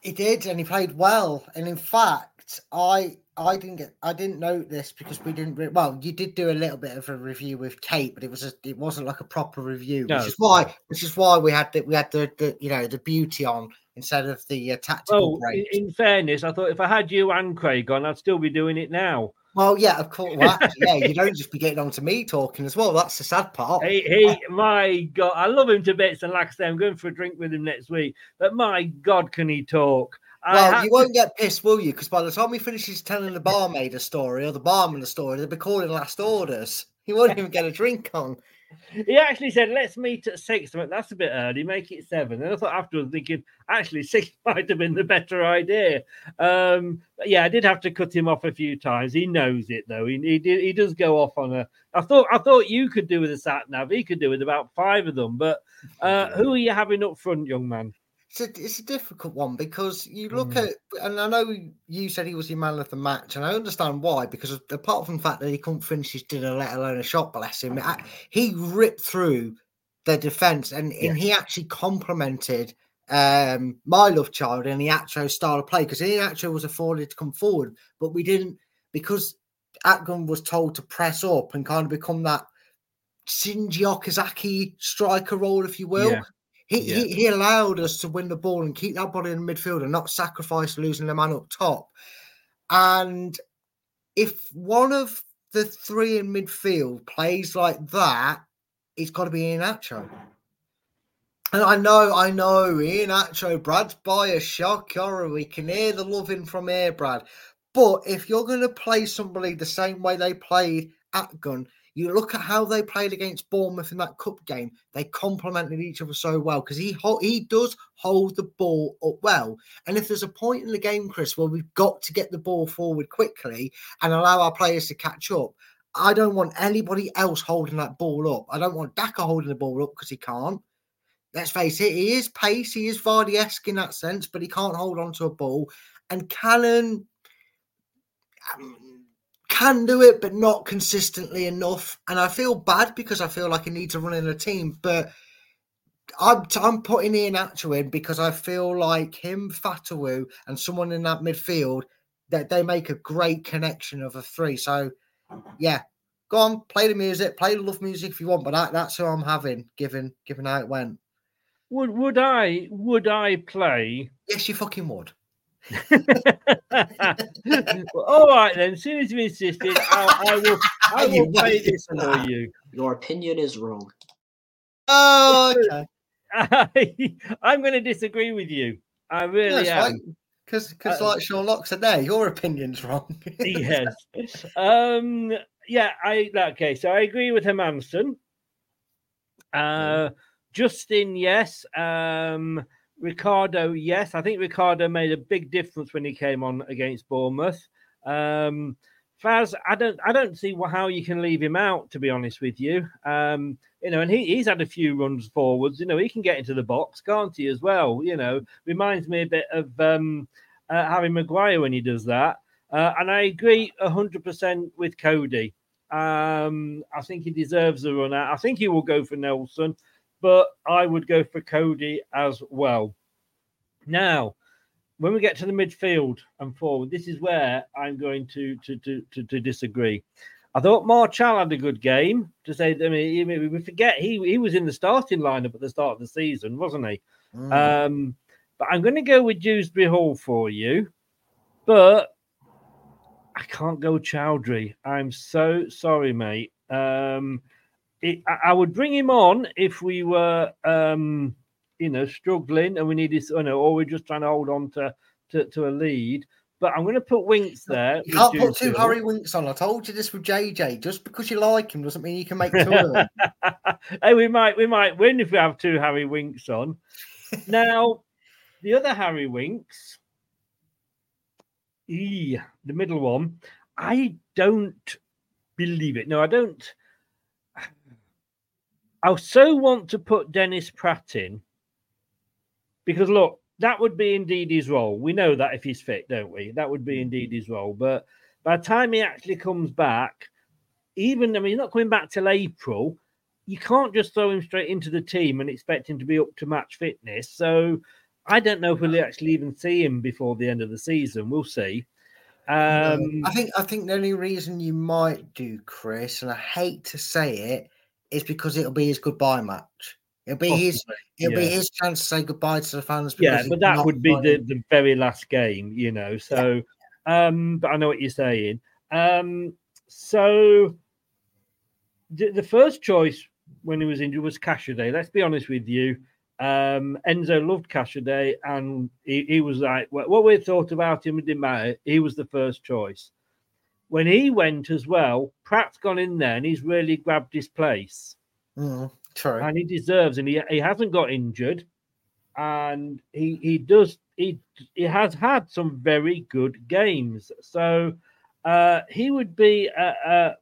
He did, and he played well. And in fact, I I didn't get I didn't note this because we didn't. Re- well, you did do a little bit of a review with Kate, but it was a, it wasn't like a proper review, No. which is why which is why we had the, we had the, the you know the beauty on instead of the uh, tactical Well, in, in fairness, I thought if I had you and Craig on, I'd still be doing it now. Well, yeah, of course. Well, actually, yeah, you don't just be getting on to me talking as well. That's the sad part. He, he, my God, I love him to bits, and like I say, I'm going for a drink with him next week. But my God, can he talk? Well, had you won't get pissed, will you? Because by the time he finishes telling the barmaid a story or the barman a story, they'll be calling last orders. He won't even get a drink on. He actually said, "Let's meet at six. I went, That's a bit early. Make it seven. And I thought afterwards, thinking, actually, six might have been the better idea. Um, but yeah, I did have to cut him off a few times. He knows it though. He he, did, he does go off on a. I thought I thought you could do with a sat nav. He could do with about five of them. But uh, who are you having up front, young man? It's a, it's a difficult one because you look Mm. at, and I know you said he was your man of the match, and I understand why. Because apart from the fact that he couldn't finish his dinner, let alone a shot, bless him, I- he ripped through the defense, and, and he actually complimented um, my love child and the Acho style of play because Acho was afforded to come forward, but we didn't because Akgün was told to press up and kind of become that Shinji Okazaki striker role, if you will. Yeah. He, Yeah. he he allowed us to win the ball and keep that body in the midfield and not sacrifice losing the man up top. And if one of the three in midfield plays like that, it's got to be Iheanacho. And I know, I know, Iheanacho, Brad's a shock horror. We can hear the loving from here, Brad. But if you're going to play somebody the same way they played Akgün, you look at how they played against Bournemouth in that cup game. They complemented each other so well because he he does hold the ball up well. And if there's a point in the game, Chris, where we've got to get the ball forward quickly and allow our players to catch up, I don't want anybody else holding that ball up. I don't want Daka holding the ball up because he can't. Let's face it, he is pace, he is Vardy-esque in that sense, but he can't hold on to a ball. And Cannon um, can do it, but not consistently enough. And I feel bad because I feel like he needs to run in a team, but I'm, I'm putting Iheanacho in because I feel like him, Fatawu, and someone in that midfield that they make a great connection of a three. So, yeah, go on, play the music, play the love music if you want, but that, that's who I'm having, given given how it went. Would would I would I play? Yes, you fucking would. Well, all right then. As soon as you insisted, I, I will. I will play waited this for for you. Your opinion is wrong. Oh, okay. I, I'm going to disagree with you. I really am. Because, because Uh, like Sean Lock said there, your opinion's wrong. yes. Um. Yeah. I. Okay. So I agree with him, Hermansen. Uh, Justin, yes. Um. Ricardo, yes, I think Ricardo made a big difference when he came on against Bournemouth. Um, Faes, I don't, I don't see how you can leave him out. To be honest with you, um, you know, and he, he's had a few runs forwards. You know, he can get into the box, can't he? As well, you know, reminds me a bit of um, uh, Harry Maguire when he does that. Uh, and I agree hundred percent with Coady. Um, I think he deserves a run out. I think he will go for Nelson, but I would go for Coady as well. Now, when we get to the midfield and forward, this is where I'm going to to to to, to disagree. I thought Marchal had a good game. To say, I mean, we forget he he was in the starting lineup at the start of the season, wasn't he? Mm. Um, but I'm going to go with Dewsbury Hall for you, but I can't go Choudhury. I'm so sorry, mate. Um, it, I, would bring him on if we were, um, you know, struggling and we needed, you know, or we're just trying to hold on to to, to a lead. But I'm going to put Winks there. You can't put two Harry Winks on. I told you this with JJ. Just because you like him doesn't mean you can make two of them. hey, we might we might win if we have two Harry Winks on. now, the other Harry Winks, ee, the middle one, I don't believe it. No, I don't. I so want to put Dennis Praet in because look, that would be Ndidi's role. We know that if he's fit, don't we? That would be Ndidi's role. But by the time he actually comes back, even I mean, he's not coming back till April. You can't just throw him straight into the team and expect him to be up to match fitness. So I don't know if we'll actually even see him before the end of the season. We'll see. Um, I think I think the only reason you might do Chris, and I hate to say it, is because it'll be his goodbye match. It'll be his it'll be his chance to say goodbye to the fans. yeah, but that would be the, the very last game, you know. So, um, but I know what you're saying. Um, so the, the first choice when he was injured was Casadei. Let's be honest with you. Um, Enzo loved Casadei, and he, he was like, what, what we thought about him, it didn't matter. He was the first choice. When he went as well, Praet's gone in there and he's really grabbed his place Mm, true. and he deserves, and he, he hasn't got injured, and he he does he he has had some very good games. So uh, he would be a, a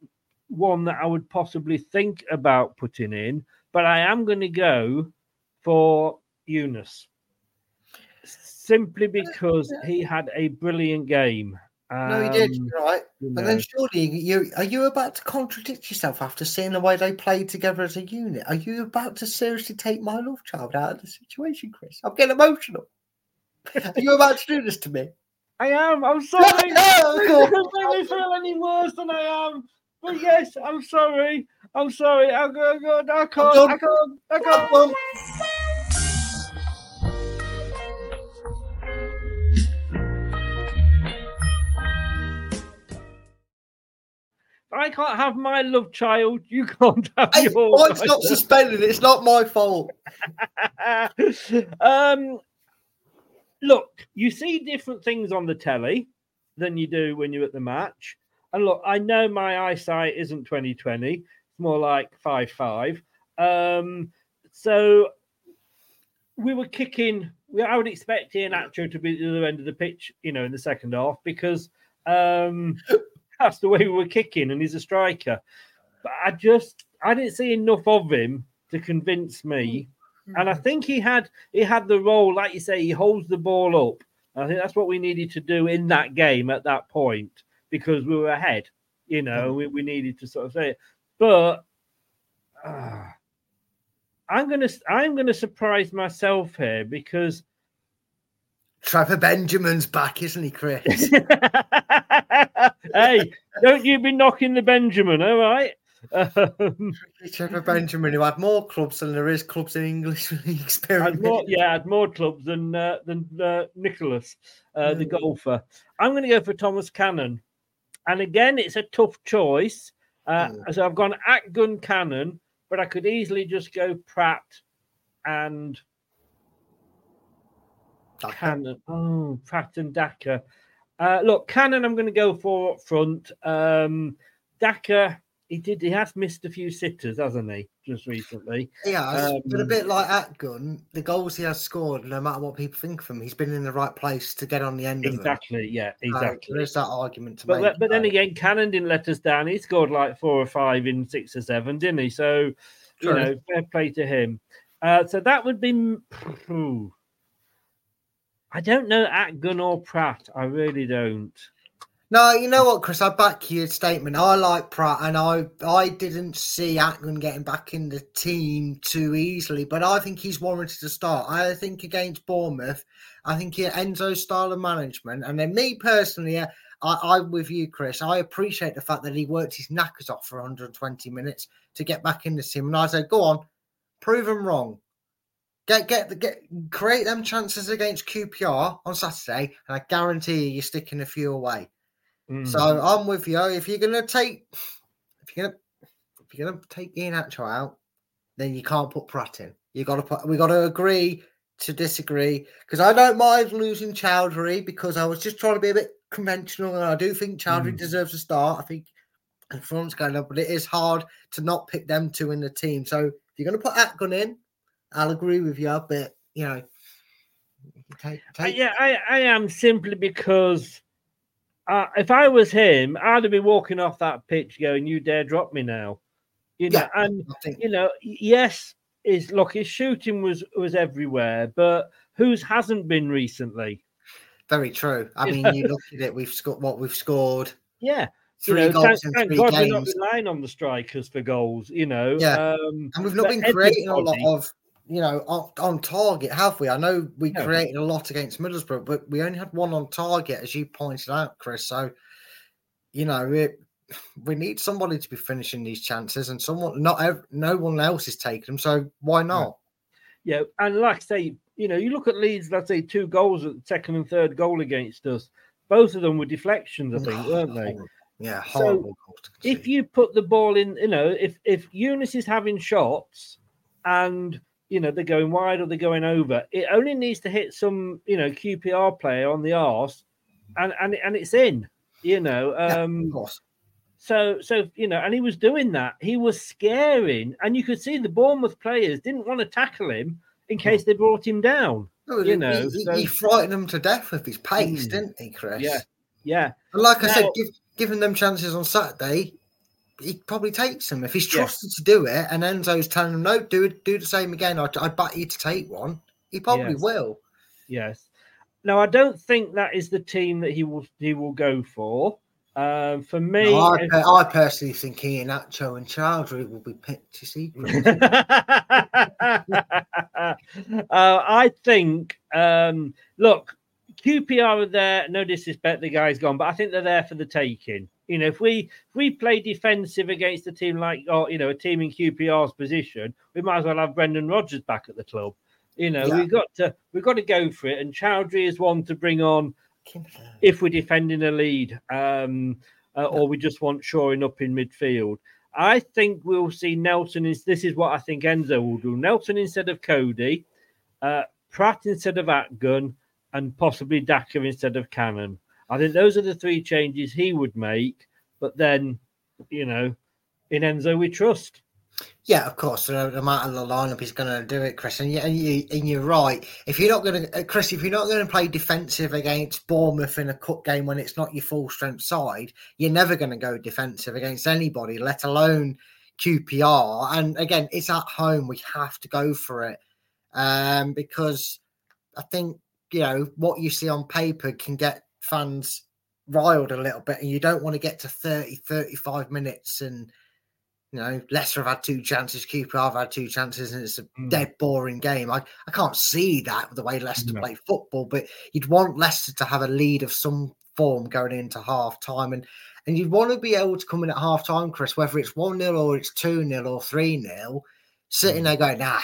one that I would possibly think about putting in, but I am going to go for Yunus simply because he had a brilliant game. No, he did. Um, you're right. you But then surely you are you about to contradict yourself after seeing the way they played together as a unit? Are you about to seriously take my love child out of the situation, Chris? I'm getting emotional. Are you about to do this to me? I am. I'm sorry. No, It go on. doesn't make me feel any worse than I am. But yes, I'm sorry. I'm sorry. I, I, I, I can't. I can't. I I'm can't. I can't have my love child. You can't have Hey, yours. mine's not suspended. It's not my fault. um, look, you see different things on the telly than you do when you're at the match. And look, I know my eyesight isn't 2020, it's more like 5 5. Um, so we were kicking. we- I would expect Iheanacho to be at the other end of the pitch, you know, in the second half because um, that's the way we were kicking, and he's a striker. But I just, I didn't see enough of him to convince me. And I think he had he had the role, like you say, he holds the ball up. I think that's what we needed to do in that game at that point because we were ahead. You know, we, we needed to sort of say it. But uh, I'm gonna I'm gonna surprise myself here because Trevor Benjamin's back, isn't he, Chris? hey, don't you be knocking the Benjamin, all right? Um, Trevor Benjamin, who had more clubs than there is clubs in English League had more, yeah, had more clubs than uh, than uh, Nicklaus, uh, the Mm. golfer. I'm going to go for Thomas Cannon, and again, it's a tough choice. Uh, Mm. So I've gone Akgün Cannon, but I could easily just go Praet and Daka. Cannon. Oh, Praet and Daka. Uh, look, Cannon, I'm going to go for up front. Um, Daka, he did. He has missed a few sitters, hasn't he? Just recently. Yeah, Um, but a bit like Akgün, the goals he has scored, no matter what people think of him, he's been in the right place to get on the end. Exactly. Yeah. Exactly. there is that argument to But, make. but then again, Cannon didn't let us down. He scored like four or five in six or seven, didn't he? So, you know, fair play to him. Uh, so that would be. Ooh. I don't know Akgün or Praet. I really don't. No, you know what, Chris? I back your statement. I like Praet, and I I didn't see Akgün getting back in the team too easily, but I think he's warranted to start. I think against Bournemouth, I think Enzo's style of management, and then me personally, uh, I, I'm with you, Chris. I appreciate the fact that he worked his knackers off for 120 minutes to get back in the team, and I said, go on, prove him wrong. Get get the get create them chances against QPR on Saturday, and I guarantee you, you're sticking a few away. Mm. So I'm with you. If you're gonna take, if you're gonna, if you're gonna take Iheanacho out, then you can't put Praet in. You got to put. We got to agree to disagree because I don't mind losing Choudhury because I was just trying to be a bit conventional, and I do think Choudhury Mm. deserves a start. I think and front's going up, but it is hard to not pick them two in the team. So if you're gonna put Akgün in, I'll agree with you, but you know. Take, Uh, take, yeah, I, I am simply because uh, if I was him, I'd have been walking off that pitch going, "You dare drop me now?" You know, Yeah, and think- you know, yes, his look, his shooting was was everywhere, but whose hasn't been recently? Very true. I mean, you look at it. We've scored what we've scored. Yeah, Three you know, goals thank, in three God we're not games. relying on the strikers for goals. You know, Yeah. um, And we've not been creating a lot of, you know, on, on target, have we? I know we created a lot against Middlesbrough, but we only had one on target, as you pointed out, Chris. So, you know, it, we need somebody to be finishing these chances, and someone, not ev- no one else is taking them. So why not? Yeah, and like I say, you know, you look at Leeds, let's say two goals at the second and third goal against us. Both of them were deflections, I think, weren't they? Horrible. Yeah, So, horrible. to If you put the ball in, you know, if if Yunus is having shots and you know they're going wide or they're going over, it only needs to hit some, you know, QPR player on the arse, and and and it's in. You know, Yeah, um, course. so so you know, and he was doing that. He was scaring, and you could see the Bournemouth players didn't want to tackle him in case they brought him down. No, you he- know, he, so- he frightened them to death with his pace, Mm. didn't he, Chris? Yeah, yeah. And like I said, give, giving them chances on Saturday, he probably takes them if he's Yeah. trusted to do it. And Enzo's telling him, "No, do it, do the same again. I, I bet you to take one." He probably Yes. will. Yes. Now I don't think that is the team that he will he will go for. Um, for me, No, I, if- I personally think Iheanacho and Choudhury will be picked to see. uh, I think. Um, look, QPR are there. No disrespect, the guy's gone, but I think they're there for the taking. You know, if we if we play defensive against a team like, or you know, a team in QPR's position, we might as well have Brendan Rodgers back at the club. You know, Yeah. we've got to we've got to go for it. And Choudhury is one to bring on if we're defending a lead, um, uh, or we just want shoring up in midfield. I think we'll see Nelson. Is this is what I think Enzo will do? Nelson instead of Coady, uh, Praet instead of Akgün, and possibly Daka instead of Cannon. I think those are the three changes he would make. But then, you know, in Enzo we trust. Yeah, of course. No, no matter the lineup, he's going to do it, Chris. And, you, and, you, and you're right. If you're not going to, Chris, if you're not going to play defensive against Bournemouth in a cup game when it's not your full strength side, you're never going to go defensive against anybody, let alone QPR. And again, it's at home. We have to go for it um, because I think you know what you see on paper can get fans riled a little bit, and you don't want to get to 30, 35 minutes and you know, Leicester have had two chances, QPR have had two chances, and it's a Mm. dead boring game. I, I can't see that the way Leicester No. play football, but you'd want Leicester to have a lead of some form going into half time. And and you'd want to be able to come in at half time, Chris, whether it's 1 0 or it's 2 0 or 3 0, sitting there going, nah,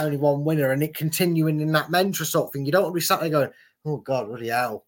only one winner, and it continuing in that mentor sort of thing. You don't want to be sat there going, oh, God, bloody hell.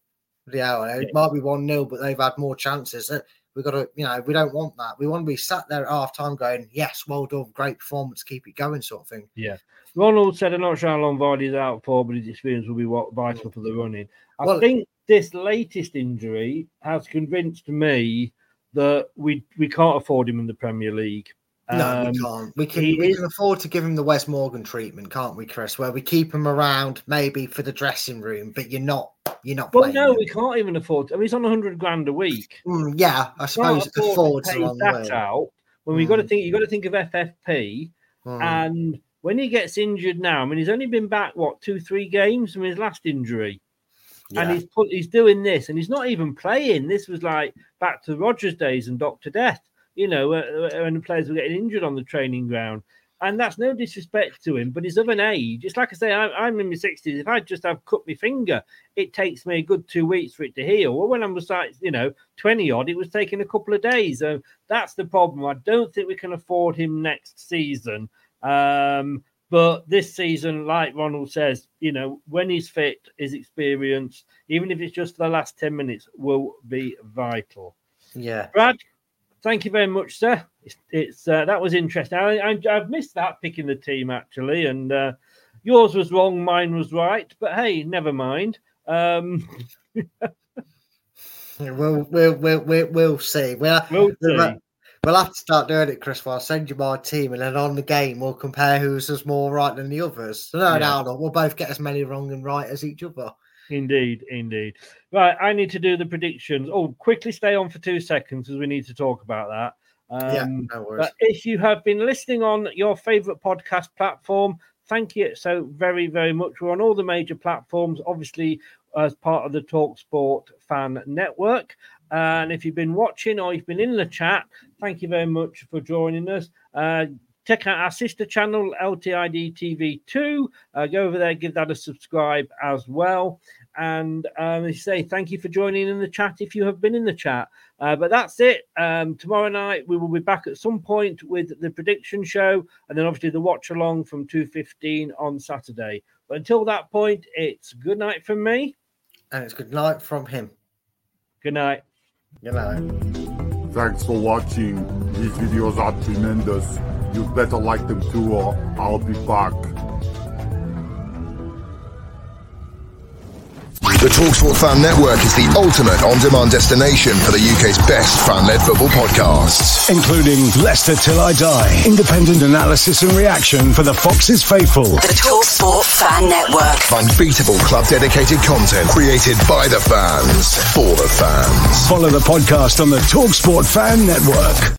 Hell. It might be 1 0, but they've had more chances. Uh, We've got to, you know, we don't want that. We want to be sat there at half time going, yes, well done, great performance, keep it going, sort of thing. Yeah. Ronald said, I'm not sure how long Vardy's out for, but his experience will be what vital for the running. I Well- think this latest injury has convinced me that we we can't afford him in the Premier League. No, Um, we can't. We can we is- can afford to give him the Wes Morgan treatment, can't we, Chris? Where we keep him around maybe for the dressing room, but you're not you're not Well, playing. no, him. we can't even afford. I mean, he's on hundred grand a week. Mm, yeah, I suppose afford to pay that way. out. When we got to Mm. think, you got to think of FFP, Mm. and when he gets injured now, I mean, he's only been back what two, three games from his last injury. and he's put he's doing this, and he's not even playing. This was like back to Rodgers days and Doctor Death, you know, when the players were getting injured on the training ground. And that's no disrespect to him, but he's of an age. It's like I say, I, I'm in my sixties. If I just have cut my finger, it takes me a good two weeks for it to heal. Well, when I was like, you know, twenty odd, it was taking a couple of days. So that's the problem. I don't think we can afford him next season. Um, but this season, like Ronald says, you know, when he's fit, his experience, even if it's just the last 10 minutes, will be vital. Yeah. Brad, thank you very much, sir. It's, it's uh, that was interesting. I, I've missed that picking the team actually, and uh, yours was wrong, mine was right. But hey, never mind. Um, Yeah, We'll we'll we'll we'll, we'll see. We'll, We'll we'll, see. we'll have to start doing it, Chris. I'll send you my team, and then on the game we'll compare who's as more right than the others. No, Yeah. no, no. We'll both get as many wrong and right as each other. Indeed, indeed. Right, I need to do the predictions. Oh, quickly stay on for two seconds because we need to talk about that. Um, Yeah, no worries. But if you have been listening on your favorite podcast platform, thank you so very, very much. We're on all the major platforms, obviously, as part of the Talk Sport fan network. And if you've been watching or you've been in the chat, thank you very much for joining us. Uh, check out our sister channel, LTID TV2. Uh, go over there, give that a subscribe as well. And um, they say thank you for joining in the chat if you have been in the chat. Uh, but that's it. Um, tomorrow night we will be back at some point with the prediction show, and then obviously the watch along from two fifteen on Saturday. But until that point, it's good night from me. And it's good night from him. Good night. Good night. Thanks for watching. These videos are tremendous. You better like them too, or I'll be back. The Talksport Fan Network is the ultimate on-demand destination for the UK's best fan-led football podcasts. including Leicester Till I Die, independent analysis and reaction for the Foxes faithful. The Talksport Fan Network. Unbeatable club-dedicated content created by the fans, for the fans. Follow the podcast on the Talksport Fan Network.